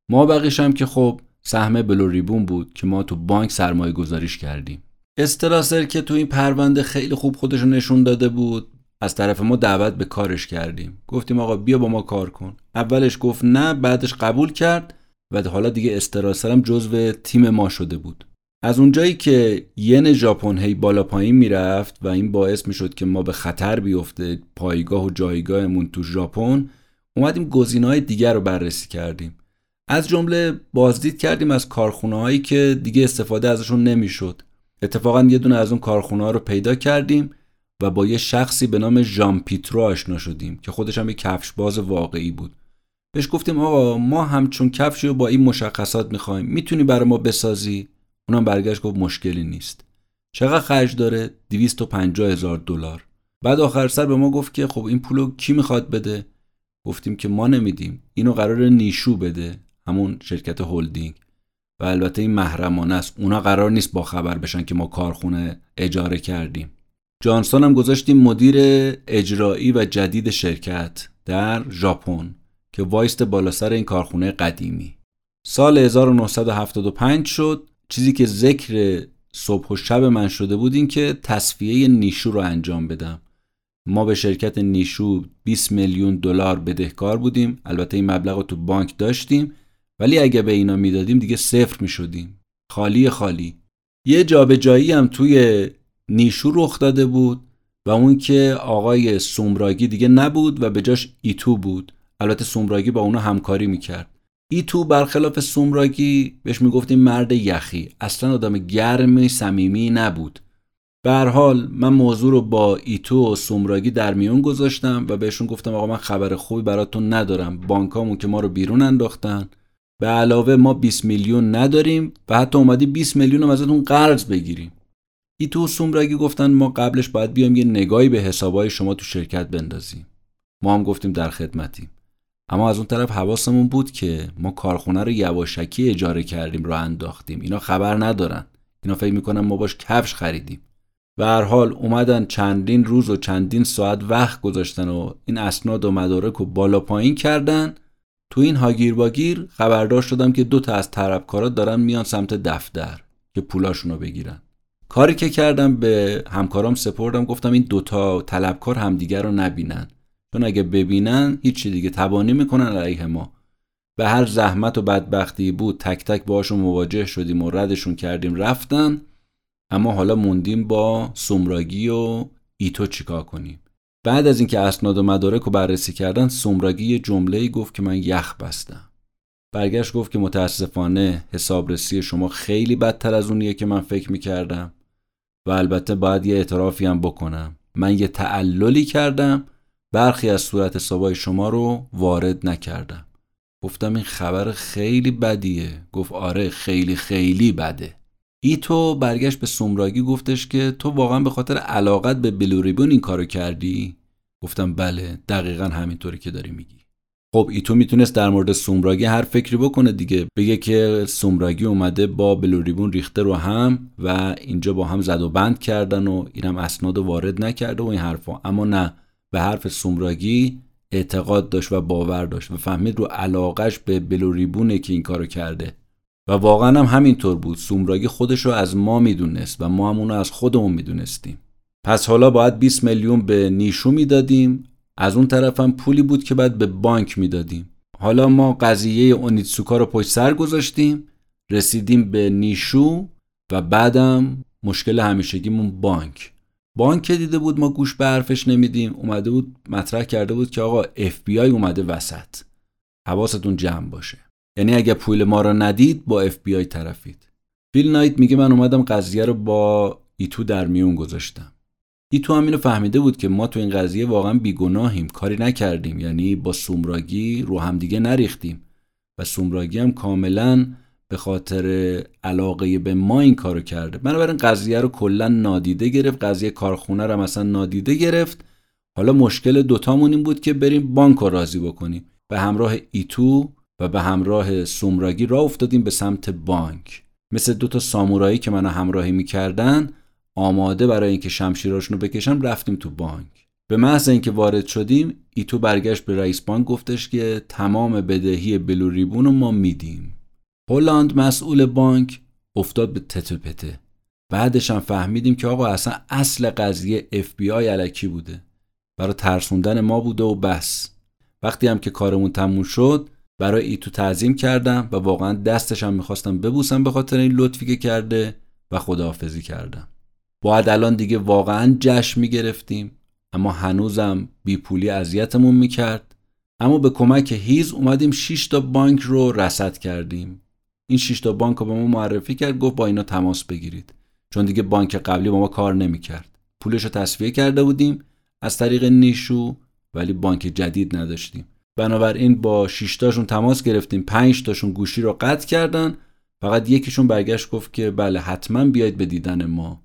ما بقیش هم که خب سهم بلوریبون بود که ما تو بانک سرمایه گذاریش کردیم. استراسر که تو این پرونده خیلی خوب خودشو نشون داده بود از طرف ما دعوت به کارش کردیم. گفتیم آقا بیا با ما کار کن. اولش گفت نه بعدش قبول کرد و حالا دیگه استراسرم جزو تیم ما شده بود. از اونجایی که ین ژاپن هی بالا پایین می‌رفت و این باعث می‌شد که ما به خطر بیفته پایگاه و جایگاهمون تو ژاپن اومدیم گزینه‌های دیگر رو بررسی کردیم. از جمله بازدید کردیم از کارخونه هایی که دیگه استفاده ازشون نمی‌شد. اتفاقا یه دونه از اون کارخونه ها رو پیدا کردیم و با یه شخصی به نام ژان پیترو آشنا شدیم که خودش هم یه کفش باز واقعی بود. بهش گفتیم آقا ما همچون کفشی رو با این مشخصات می‌خوایم. می‌تونی برای ما بسازی؟ اونم برگشت گفت مشکلی نیست. چقدر خرج داره؟ 250 هزار دلار. بعد آخر سر به ما گفت که خب این پولو کی می‌خواد بده؟ گفتیم که ما نمیدیم. اینو قرار نیشو بده. همون شرکت هلدینگ و البته این محرمانه است. اونا قرار نیست با خبر بشن که ما کارخونه اجاره کردیم. جانسون هم گذاشتیم مدیر اجرایی و جدید شرکت در ژاپن که وایست بالا سر این کارخونه قدیمی. سال 1975 شد. چیزی که ذکر صبح و شب من شده بود این که تصفیه نیشو رو انجام بدم. ما به شرکت نیشو 20 میلیون دلار بدهکار بودیم. البته این مبلغ رو تو بانک داشتیم. ولی اگه به اینا می‌دادیم دیگه صفر می‌شدیم. خالی خالی. یه جابجایی هم توی نیشو رخ داده بود و اون که آقای سومراگی دیگه نبود و به جاش ایتو بود. البته سومراگی با اونا همکاری می‌کرد. ایتو برخلاف سومراگی بهش می‌گفتیم مرد یخی. اصلا آدم گرم صمیمی نبود. به هر حال من موضوع رو با ایتو و سومراگی در میون گذاشتم و بهشون گفتم آقا من خبر خوبی براتون ندارم. بانکامون که ما رو بیرون انداختن. به علاوه ما 20 میلیون نداریم و حتی اومدی 20 میلیون هم ازتون قرض بگیریم. ایتو و سومراگی گفتن ما قبلش باید بیایم یه نگاهی به حسابای شما تو شرکت بندازیم. ما هم گفتیم در خدمتیم. اما از اون طرف حواسمون بود که ما کارخونه رو یواشکی اجاره کردیم رو انداختیم. اینا خبر ندارن. اینا فکر می‌کنن ما باش کفش خریدیم. به هر حال اومدن چندین روز و چندین ساعت وقت گذاشتن و این اسناد و مدارک رو بالا پایین کردن. تو این هاگیر باگیر خبردار شدم که دو تا از طرفکارا دارن میان سمت دفتر که پولاشون رو بگیرن. کاری که کردم به همکارام سپردم گفتم این دوتا طلبکار همدیگر رو نبینن. چون اگه ببینن هیچی دیگه تبانی می‌کنن علیه ما. به هر زحمت و بدبختی بود تک تک باشون مواجه شدیم و ردشون کردیم رفتن. اما حالا موندیم با سومراگی و ایتو چیکار کنیم. بعد از اینکه اسناد و مدارک رو بررسی کردن سومراگی یه جمله گفت که من یخ بستم. برگشت گفت که متاسفانه حسابرسی شما خیلی بدتر از اونیه که من فکر می‌کردم و البته باید یه اعترافی هم بکنم. من یه تعللی کردم. برخی از صورت حسابای شما رو وارد نکردم. گفتم این خبر خیلی بدیه. گفت آره خیلی خیلی بده. ایتو برگشت به سومراگی گفتش که تو واقعا به خاطر علاقت به بلوریبون این کارو کردی؟ گفتم بله دقیقا همینطوری که داری میگی. خب ایتو می‌تونست در مورد سومراگی هر فکری بکنه دیگه. بگه که سومراگی اومده با بلوریبون ریخته رو هم و اینجا با هم زد و بند کردن و اینم اسناد وارد نکرده و این حرفا. اما نه به حرف سومراگی اعتقاد داشت و باور داشت و فهمید رو علاقش به بلوریبونه که این کارو کرده. و واقعا هم همینطور بود. سومراگی خودش رو از ما می‌دونست و ما هم اونو از خودمون می‌دونستیم. پس حالا باید 20 میلیون به نیشو می‌دادیم. از اون طرف هم پولی بود که بعد به بانک می‌دادیم. حالا ما قضیه اونیتسوکا رو پشت سر گذاشتیم رسیدیم به نیشو و بعدم مشکل همیشگیمون بانک. بانک دیده بود ما گوش به حرفش نمیدیم. اومده بود مطرح کرده بود که آقا اف بی آی اومده وسط. حواستون جمع باشه. یعنی اگه پول ما رو ندید با اف بی آی طرفید. فیل نایت میگه من اومدم قضیه رو با ایتو در میون گذاشتم. ایتو هم اینو فهمیده بود که ما تو این قضیه واقعا بیگناهیم کاری نکردیم. یعنی با سومراگی رو همدیگه نریختیم. و سومراگی هم کاملا به خاطر علاقه به ما این کارو کرده. بنابراین قضیه رو کلا نادیده گرفت. قضیه کارخونه رو مثلا نادیده گرفت. حالا مشکل دوتامون این بود که بریم بانک رو راضی بکنیم. به همراه ایتو و به همراه سومراگی را افتادیم به سمت بانک. مثل دوتا سامورایی که منو همراهی می‌کردن آماده برای اینکه شمشیراشونو بکشم رفتیم تو بانک. به محض اینکه وارد شدیم ایتو برگشت به رئیس بانک گفتش که تمام بدهی رو ما میدیم. هلند مسئول بانک افتاد به تته پته. بعدش هم فهمیدیم که آقا اصلا اصل قضیه اف بی آی الکی بوده. برای ترسوندن ما بوده و بس. وقتی هم که کارمون تموم شد برای ایتو تعظیم کردم و واقعا دستش هم می‌خواستم ببوسم به خاطر این لطفی که کرده و خداحافظی کردم. باید الان دیگه واقعا جشن می‌گرفتیم اما هنوزم بیپولی اذیتمون می‌کرد. اما به کمک هیز اومدیم 6 تا بانک رو رصد کردیم. این 6 تا بانک رو به ما معرفی کرد گفت با اینا تماس بگیرید. چون دیگه بانک قبلی با ما کار نمی‌کرد. پولش رو تصفیه کرده بودیم از طریق نیشو ولی بانک جدید نداشتیم. بنابراین با 6 تاشون تماس گرفتیم. 5 تاشون گوشی رو قطع کردن. فقط یکیشون برگشت گفت که بله حتما بیاید به دیدن ما.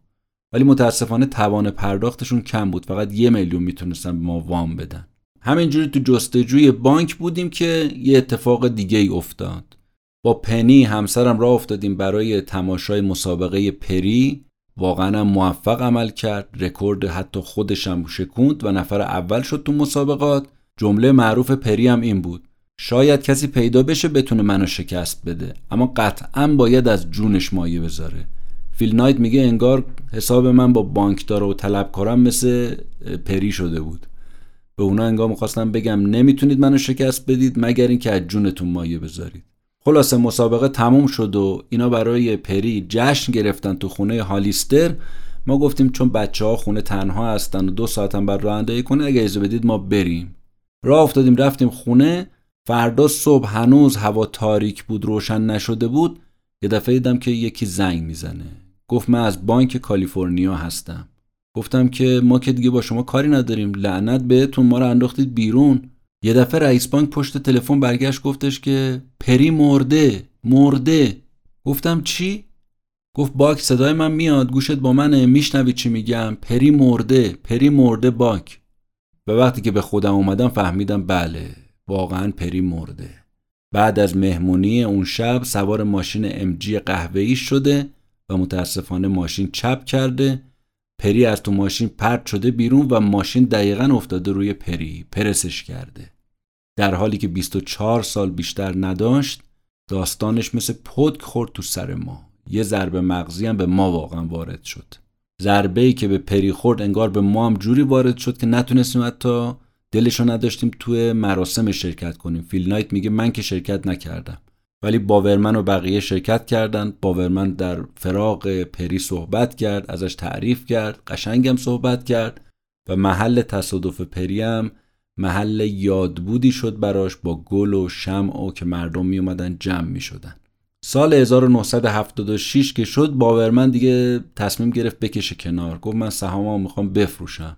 ولی متاسفانه توان پرداختشون کم بود. فقط یه میلیون می‌تونستن به ما وام بدن. همینجوری تو جستجوی بانک بودیم که یه اتفاق دیگه ای افتاد. با پنی همسرم راه افتادیم برای تماشای مسابقه پری. واقعا موفق عمل کرد. رکورد حتی خودشم شکوند و نفر اول شد تو مسابقات. جمله معروف پری هم این بود. شاید کسی پیدا بشه بتونه منو شکست بده اما قطعا باید از جونش مایه بذاره. فیل نایت میگه انگار حساب من با بانکدار و طلبکارم مثل پری شده بود. به اونا انگار می‌خواستم بگم نمی‌تونید منو شکست بدید مگر اینکه از جونتون مایه بذارید. خلاصه مسابقه تموم شد و اینا برای پری جشن گرفتن تو خونه هالیستر. ما گفتیم چون بچه ها خونه تنها هستن و دو ساعتم بر رانندگی کنه اگه اجازه بدید ما بریم. راه افتادیم رفتیم خونه. فردا صبح هنوز هوا تاریک بود روشن نشده بود. یه دفعه دیدم که یکی زنگ می‌زنه. گفت من از بانک کالیفرنیا هستم. گفتم که ما که دیگه با شما کاری نداریم. لعنت بهتون ما رو انداختید بیرون. یه دفعه رئیس بانک پشت تلفن برگشت گفتش که پری مرده مرده. گفتم چی؟ گفت باک صدای من میاد گوشت با منه میشنوی چی میگم؟ پری مرده پری مرده باک. و وقتی که به خودم اومدم فهمیدم بله واقعا پری مرده. بعد از مهمونی اون شب سوار ماشین امجی قهوه‌ای شده و متاسفانه ماشین چپ کرده. پری از تو ماشین پرت شده بیرون و ماشین دقیقا افتاده روی پری پرسش کرده. در حالی که 24 سال بیشتر نداشت داستانش مثل پدک خورد تو سر ما. یه ضربه مغزی هم به ما واقعا وارد شد. ضربه ای که به پری خورد انگار به ما هم جوری وارد شد که نتونستیم حتی دلشو نداشتیم توی مراسم شرکت کنیم. فیل نایت میگه من که شرکت نکردم. ولی باورمن و بقیه شرکت کردند باورمن در فراغ پری صحبت کرد ازش تعریف کرد قشنگم صحبت کرد و محل تصادف پری هم محل یادبودی شد براش با گل و شمع و که مردم می جمع می شدن. سال 1976 که شد باورمن دیگه تصمیم گرفت بکشه کنار. گفت من سهاممو می‌خوام بفروشم.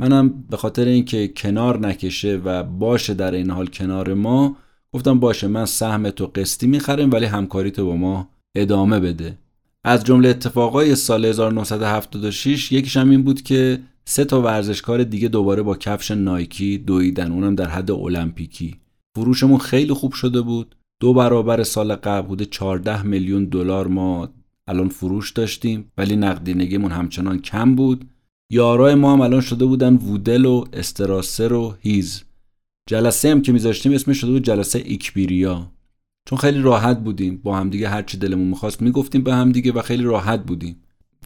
منم به خاطر اینکه کنار نکشه و باشه در این حال کنار ما گفتم باشه من سهم تو قسطی می‌خرم ولی همکاری تو با ما ادامه بده. از جمله اتفاقای سال 1976 یکیش هم این بود که سه تا ورزشکار دیگه دوباره با کفش نایکی دویدن اونم در حد المپیکی. فروشمون خیلی خوب شده بود. دو برابر سال قبل بوده 14 میلیون دلار ما الان فروش داشتیم ولی نقدینگیمون همچنان کم بود. یارای ما هم الان شده بودن وودل و استراسر و هیز. جلسه هم که میذاشتیم اسمش شده بود جلسه ایکبیریا. چون خیلی راحت بودیم با همدیگه هر چی دلمون می‌خواست می‌گفتیم به همدیگه و خیلی راحت بودیم.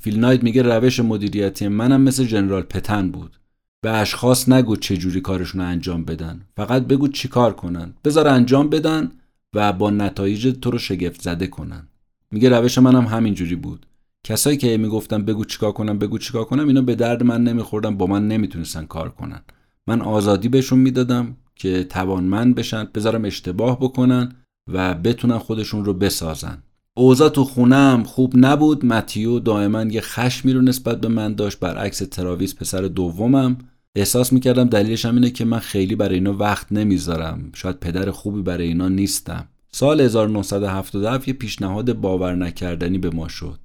فیل نایت میگه روش مدیریتی منم مثل جنرال پتن بود. به اشخاص نگو چه جوری کارشون رو انجام بدن. فقط بگو چی کار کنن. بذار انجام بدن. و با نتایج تو رو شگفت زده کنن. میگه روش منم همین جوری بود. کسایی که می‌گفتن بگو چیکار کنم بگو چیکار کنم اینا به درد من نمیخوردن با من نمی‌تونستن کار کنن. من آزادی بهشون می‌دادم که توانمند بشن بذارم اشتباه بکنن و بتونن خودشون رو بسازن. اوضاع تو خونم خوب نبود. متیو دائما یه خشمی رو نسبت به من داشت. برعکس تراویس پسر دومم. احساس می‌کردم دلیلش هم اینه که من خیلی برای اینا وقت نمی‌ذارم. شاید پدر خوبی برای اینا نیستم. سال 1977 یه پیشنهاد باور نکردنی به ما شد.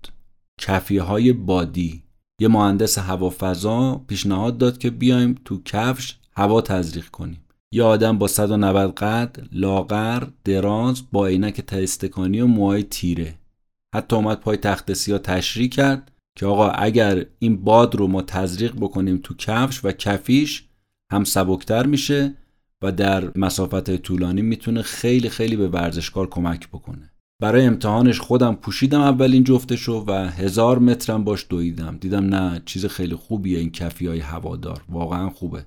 کفیه های بادی. یه مهندس هوافضا پیشنهاد داد که بیایم تو کفش هوا تزریق کنیم. یه آدم با 190 قد لاغر دراز با عینک تستکانی و موهای تیره. حتی اومد پای تخت سیاه تشریح کرد. که آقا اگر این باد رو ما تزریق بکنیم تو کفش و کفیش هم سبکتر میشه و در مسافت طولانی می‌تونه خیلی خیلی به ورزشکار کمک بکنه. برای امتحانش خودم پوشیدم اولین جفتشو و هزار مترم باش دویدم. دیدم نه چیز خیلی خوبیه این کفی های هوادار. واقعا خوبه.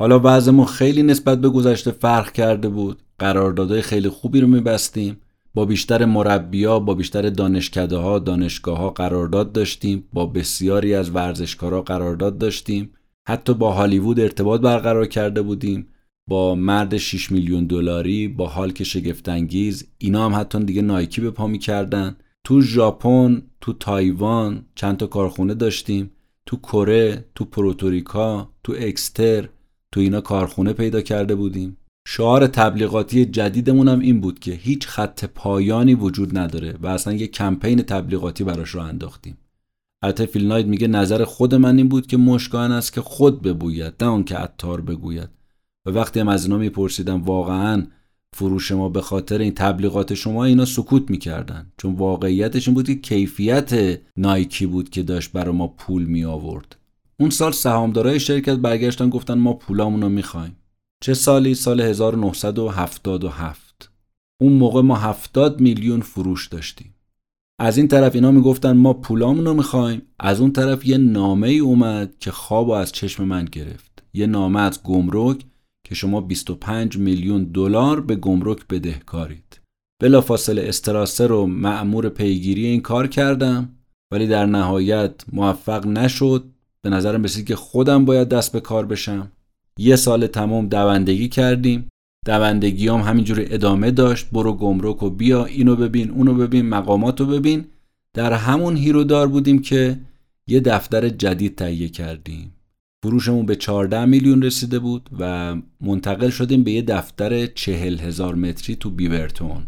حالا وضعمون خیلی نسبت به گذشته فرق کرده بود. قراردادهای خیلی خوبی رو میبستیم. با بیشتر مربیا با بیشتر دانشکده ها دانشگاه ها قرارداد داشتیم با بسیاری از ورزشکارا قرارداد داشتیم. حتی با هالیوود ارتباط برقرار کرده بودیم. با مرد 6 میلیون دلاری با حال که شگفتانگیز اینا هم حتی دیگه نایکی به پا می‌کردن. تو ژاپن تو تایوان چند تا کارخونه داشتیم. تو کره تو پروتوریکا تو اکستر تو اینا کارخونه پیدا کرده بودیم. شعار تبلیغاتی جدیدمون هم این بود که هیچ خط پایانی وجود نداره و اصلا یه کمپین تبلیغاتی براش رو انداختیم. البته فیل نایت میگه نظر خود من این بود که مشکان است که خود ببوید نه اون که عطار بگوید. و وقتی هم از اینا میپرسیدم واقعا فروش ما به خاطر این تبلیغات شما اینا سکوت می‌کردن؟ چون واقعیتش این بود که کیفیت نایکی بود که داشت برای ما پول می آورد اون سال سهامدارای شرکت برگشتن گفتن ما پولامون رو می‌خوایم. چه سالی؟ سال 1977 اون موقع ما 70 میلیون فروش داشتیم. از این طرف اینا می‌گفتن ما پولامون رو می‌خوایم. از اون طرف یه نامه ای اومد که خواب از چشم من گرفت. یه نامه از گمرک که شما 25 میلیون دلار به گمرک بدهکارید. بلافاصله استراسه رو معمور پیگیری این کار کردم ولی در نهایت موفق نشد. به نظرم رسید که خودم باید دست به کار بشم. یه سال تمام دوندگی کردیم. دوندگی هم همینجوری ادامه داشت. برو گمرک و بیا اینو ببین اونو ببین مقاماتو ببین. در همون هیرودار بودیم که یه دفتر جدید تهیه کردیم. فروشمون به 14 میلیون رسیده بود و منتقل شدیم به یه دفتر چهل هزار متری تو بیورتون.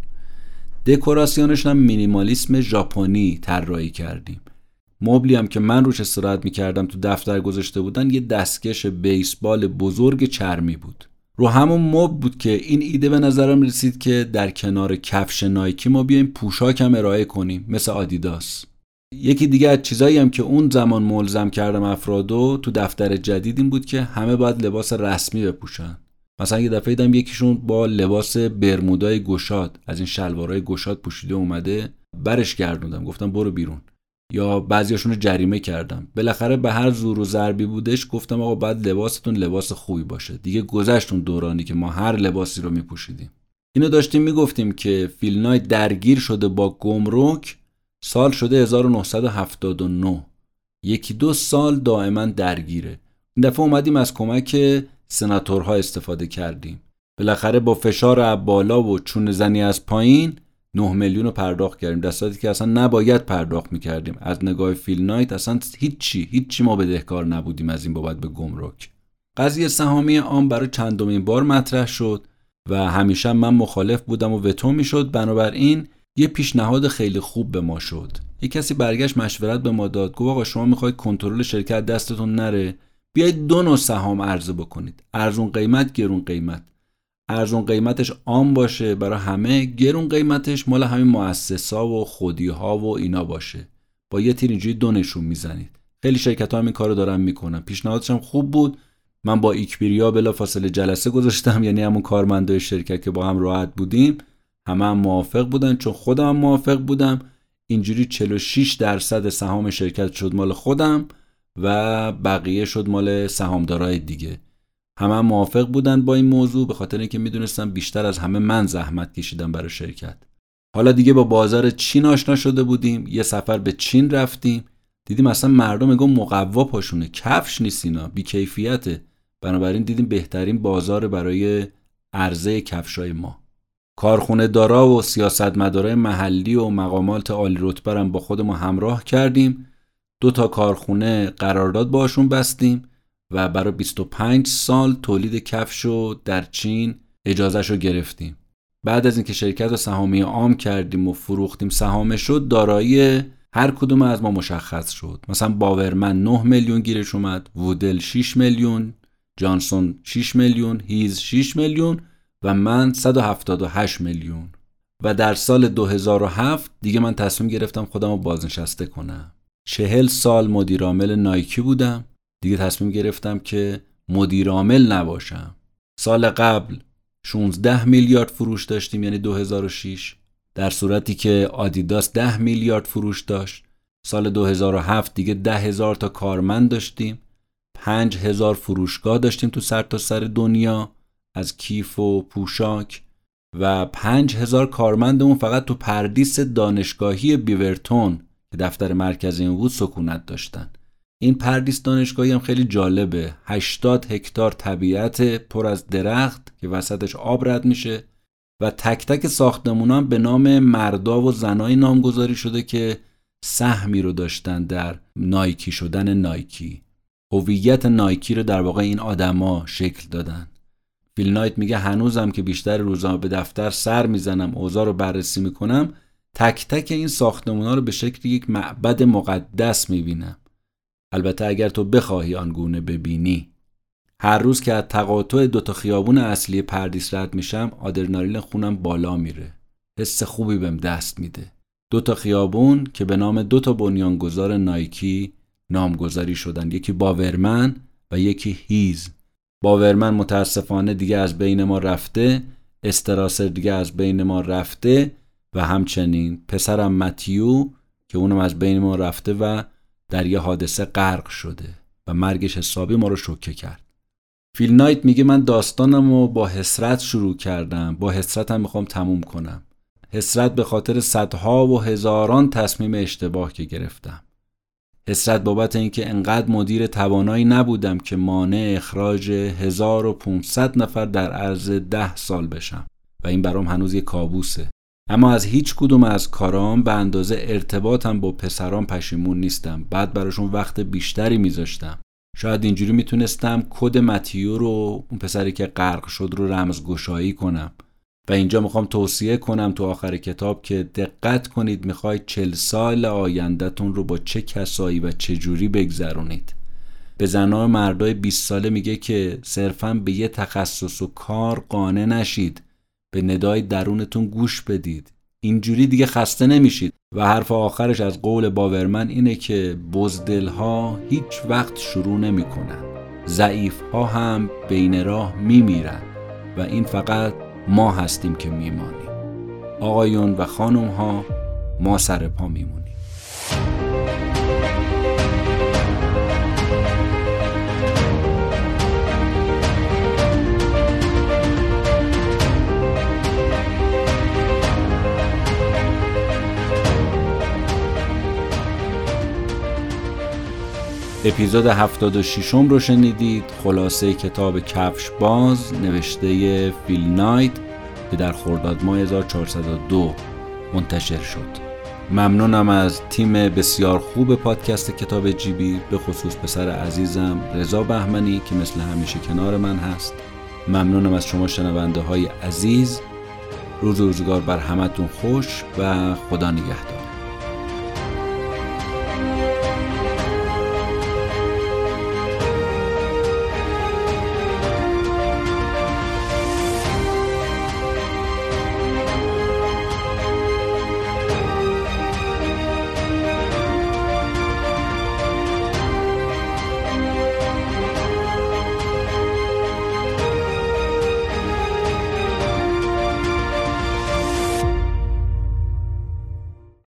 دکوراسیونش هم مینیمالیسم ژاپنی طراحی کردیم. مبلی هم که من روش استراحت می‌کردم تو دفتر گذاشته بودن یه دستکش بیسبال بزرگ چرمی بود. رو همون مب بود که این ایده به نظرم رسید که در کنار کفش نایکی ما بیایم پوشاک هم ارائه کنیم مثل آدیداس. یکی دیگه از چیزایی هم که اون زمان ملزم کردم افرادو تو دفتر جدید این بود که همه باید لباس رسمی بپوشن. مثلا یه دفعه دیدم یکیشون با لباس برمودای گشاد از این شلوارای گشاد پوشیده اومده برش گردوندم. گفتم برو بیرون. یا بعضیاشون رو جریمه کردم. بالاخره به هر زور و ضربی بودش گفتم آقا بعد لباستون لباس خوبی باشه. دیگه گذشتون دورانی که ما هر لباسی رو میپوشیدیم. اینو داشتیم می‌گفتیم که فیلنای درگیر شده با گمرک سال شده 1979 یکی دو سال دائما درگیره. این دفعه اومدیم از کمک سناتورها استفاده کردیم. بالاخره با فشار بالا و چون زنی از پایین 9 میلیون رو پرداخت کردیم. در صورتی که اصلا نباید پرداخت می‌کردیم. از نگاه فیل نایت اصلا هیچی هیچی ما بدهکار نبودیم از این بابت به گمرک. قضیه سهامی عام برای چندمین بار مطرح شد و همیشه من مخالف بودم و وتو می‌شد. بنابراین یه پیشنهاد خیلی خوب به ما شد. یه کسی برگشت مشورت به ما داد. گفت آقا شما می‌خواید کنترل شرکت دستتون نره؟ بیایید دو نوع سهام عرضه بکنید. ارزون قیمت گرون قیمت. ارزون قیمتش عام باشه برای همه گرون قیمتش مال همین مؤسسا و خودی ها و اینا باشه. با یه تیر اینجوری دو نشون می‌زنید. خیلی شرکت ها هم این کارو دارن می‌کنن. پیشنهادش هم خوب بود. من با ایکبریا بلا فاصله جلسه گذاشتم یعنی همون کارمندای شرکت که با هم راحت بودیم. همه هم موافق بودن چون خودم هم موافق بودم. اینجوری 46 درصد سهام شرکت شد مال خودم و بقیه شد مال سهامدارای دیگه. همه هم موافق بودن با این موضوع به خاطر اینکه می‌دونستم بیشتر از همه من زحمت کشیدم برای شرکت. حالا دیگه با بازار چین آشنا شده بودیم یه سفر به چین رفتیم. دیدیم اصلا مردم میگن مقوا پاشونه کفش نیست اینا بیکیفیته. بنابراین دیدیم بهترین بازار برای عرضه کفشای ما. کارخونه دارا و سیاستمدارای محلی و مقامات عالی رتبه با خودمون همراه کردیم. دو تا کارخونه قرارداد باشون بستیم. و برای 25 سال تولید کفش رو در چین اجازهش رو گرفتیم. بعد از اینکه شرکت رو سهامی عام کردیم و فروختیم سهامش شد دارایی هر کدوم از ما مشخص شد. مثلا باورمن 9 میلیون گیرش اومد وودل 6 میلیون جانسون 6 میلیون هیز 6 میلیون و من 178 میلیون. و در سال 2007 دیگه من تصمیم گرفتم خودم رو بازنشسته کنم. چهل سال مدیرعامل نایکی بودم. دیگه تصمیم گرفتم که مدیرعامل نباشم. سال قبل 16 میلیارد فروش داشتیم یعنی 2006 در صورتی که آدیداس 10 میلیارد فروش داشت. سال 2007 دیگه 10 هزار تا کارمند داشتیم. 5 هزار فروشگاه داشتیم تو سر تا سر دنیا از کیف و پوشاک. و 5 هزار کارمندمون فقط تو پردیس دانشگاهی بیورتون که دفتر مرکزی بود سکونت داشتن. این پردیس دانشگاهی هم خیلی جالبه. 80 هکتار طبیعت پر از درخت که وسطش آب رد میشه و تک تک ساختمون به نام مردا و زنای نامگذاری شده که سهمی رو داشتن در نایکی شدن نایکی. هویت نایکی رو در واقع این آدما شکل دادن. فیل نایت میگه هنوزم که بیشتر روزا به دفتر سر می‌زنم اوضاع رو بررسی می‌کنم تک تک این ساختمونا رو به شکل یک معبد مقدس می‌بینم. البته اگر تو بخواهی آنگونه ببینی. هر روز که از تقاطع دوتا خیابون اصلی پردیس رد میشم آدرنالین خونم بالا میره. حس خوبی بهم دست میده. دوتا خیابون که به نام دوتا بنیانگذار نایکی نامگذاری شدن. یکی باورمن و یکی هیز. باورمن متاسفانه دیگه از بین ما رفته استراسر دیگه از بین ما رفته و همچنین پسرم متیو که اونم از بین ما رفته و در یه حادثه غرق شده و مرگش حسابی ما رو شوکه کرد. فیل نایت میگه من داستانم رو با حسرت شروع کردم. با حسرتم می‌خوام تموم کنم. حسرت به خاطر صدها و هزاران تصمیم اشتباه که گرفتم. حسرت بابت اینکه انقدر مدیر توانایی نبودم که مانع اخراج 1500 نفر در عرض ده سال بشم. و این برام هنوز یه کابوسه. اما از هیچ کدوم از کارام به اندازه ارتباطم با پسران پشیمون نیستم. بعد براشون وقت بیشتری میذاشتم. شاید اینجوری می‌تونستم کد متیو رو اون پسری که غرق شد رو رمزگشایی کنم. و اینجا می‌خوام توصیه کنم تو آخر کتاب که دقت کنید می‌خواید چل سال آیندهتون رو با چه کسایی و چه جوری بگذرونید. به زنای مردای 20 ساله میگه که صرفا به یه تخصص و کار قانع نشید. به ندای درونتون گوش بدید. اینجوری دیگه خسته نمیشید. و حرف آخرش از قول باورمن اینه که بزدل ها هیچ وقت شروع نمی‌کنن. ضعیف ها هم بین راه میمیرن. و این فقط ما هستیم که میمانیم. آقایون و خانم ها ما سر پا میمونیم. اپیزود 76 رو شنیدید. خلاصه کتاب کفش باز نوشته فیل نایت که در خرداد ماه 1402 منتشر شد. ممنونم از تیم بسیار خوب پادکست کتاب جیبی به خصوص پسر عزیزم رضا بهمنی که مثل همیشه کنار من هست. ممنونم از شما شنونده های عزیز. روز روزگار بر همتون خوش و خدا نگهدار.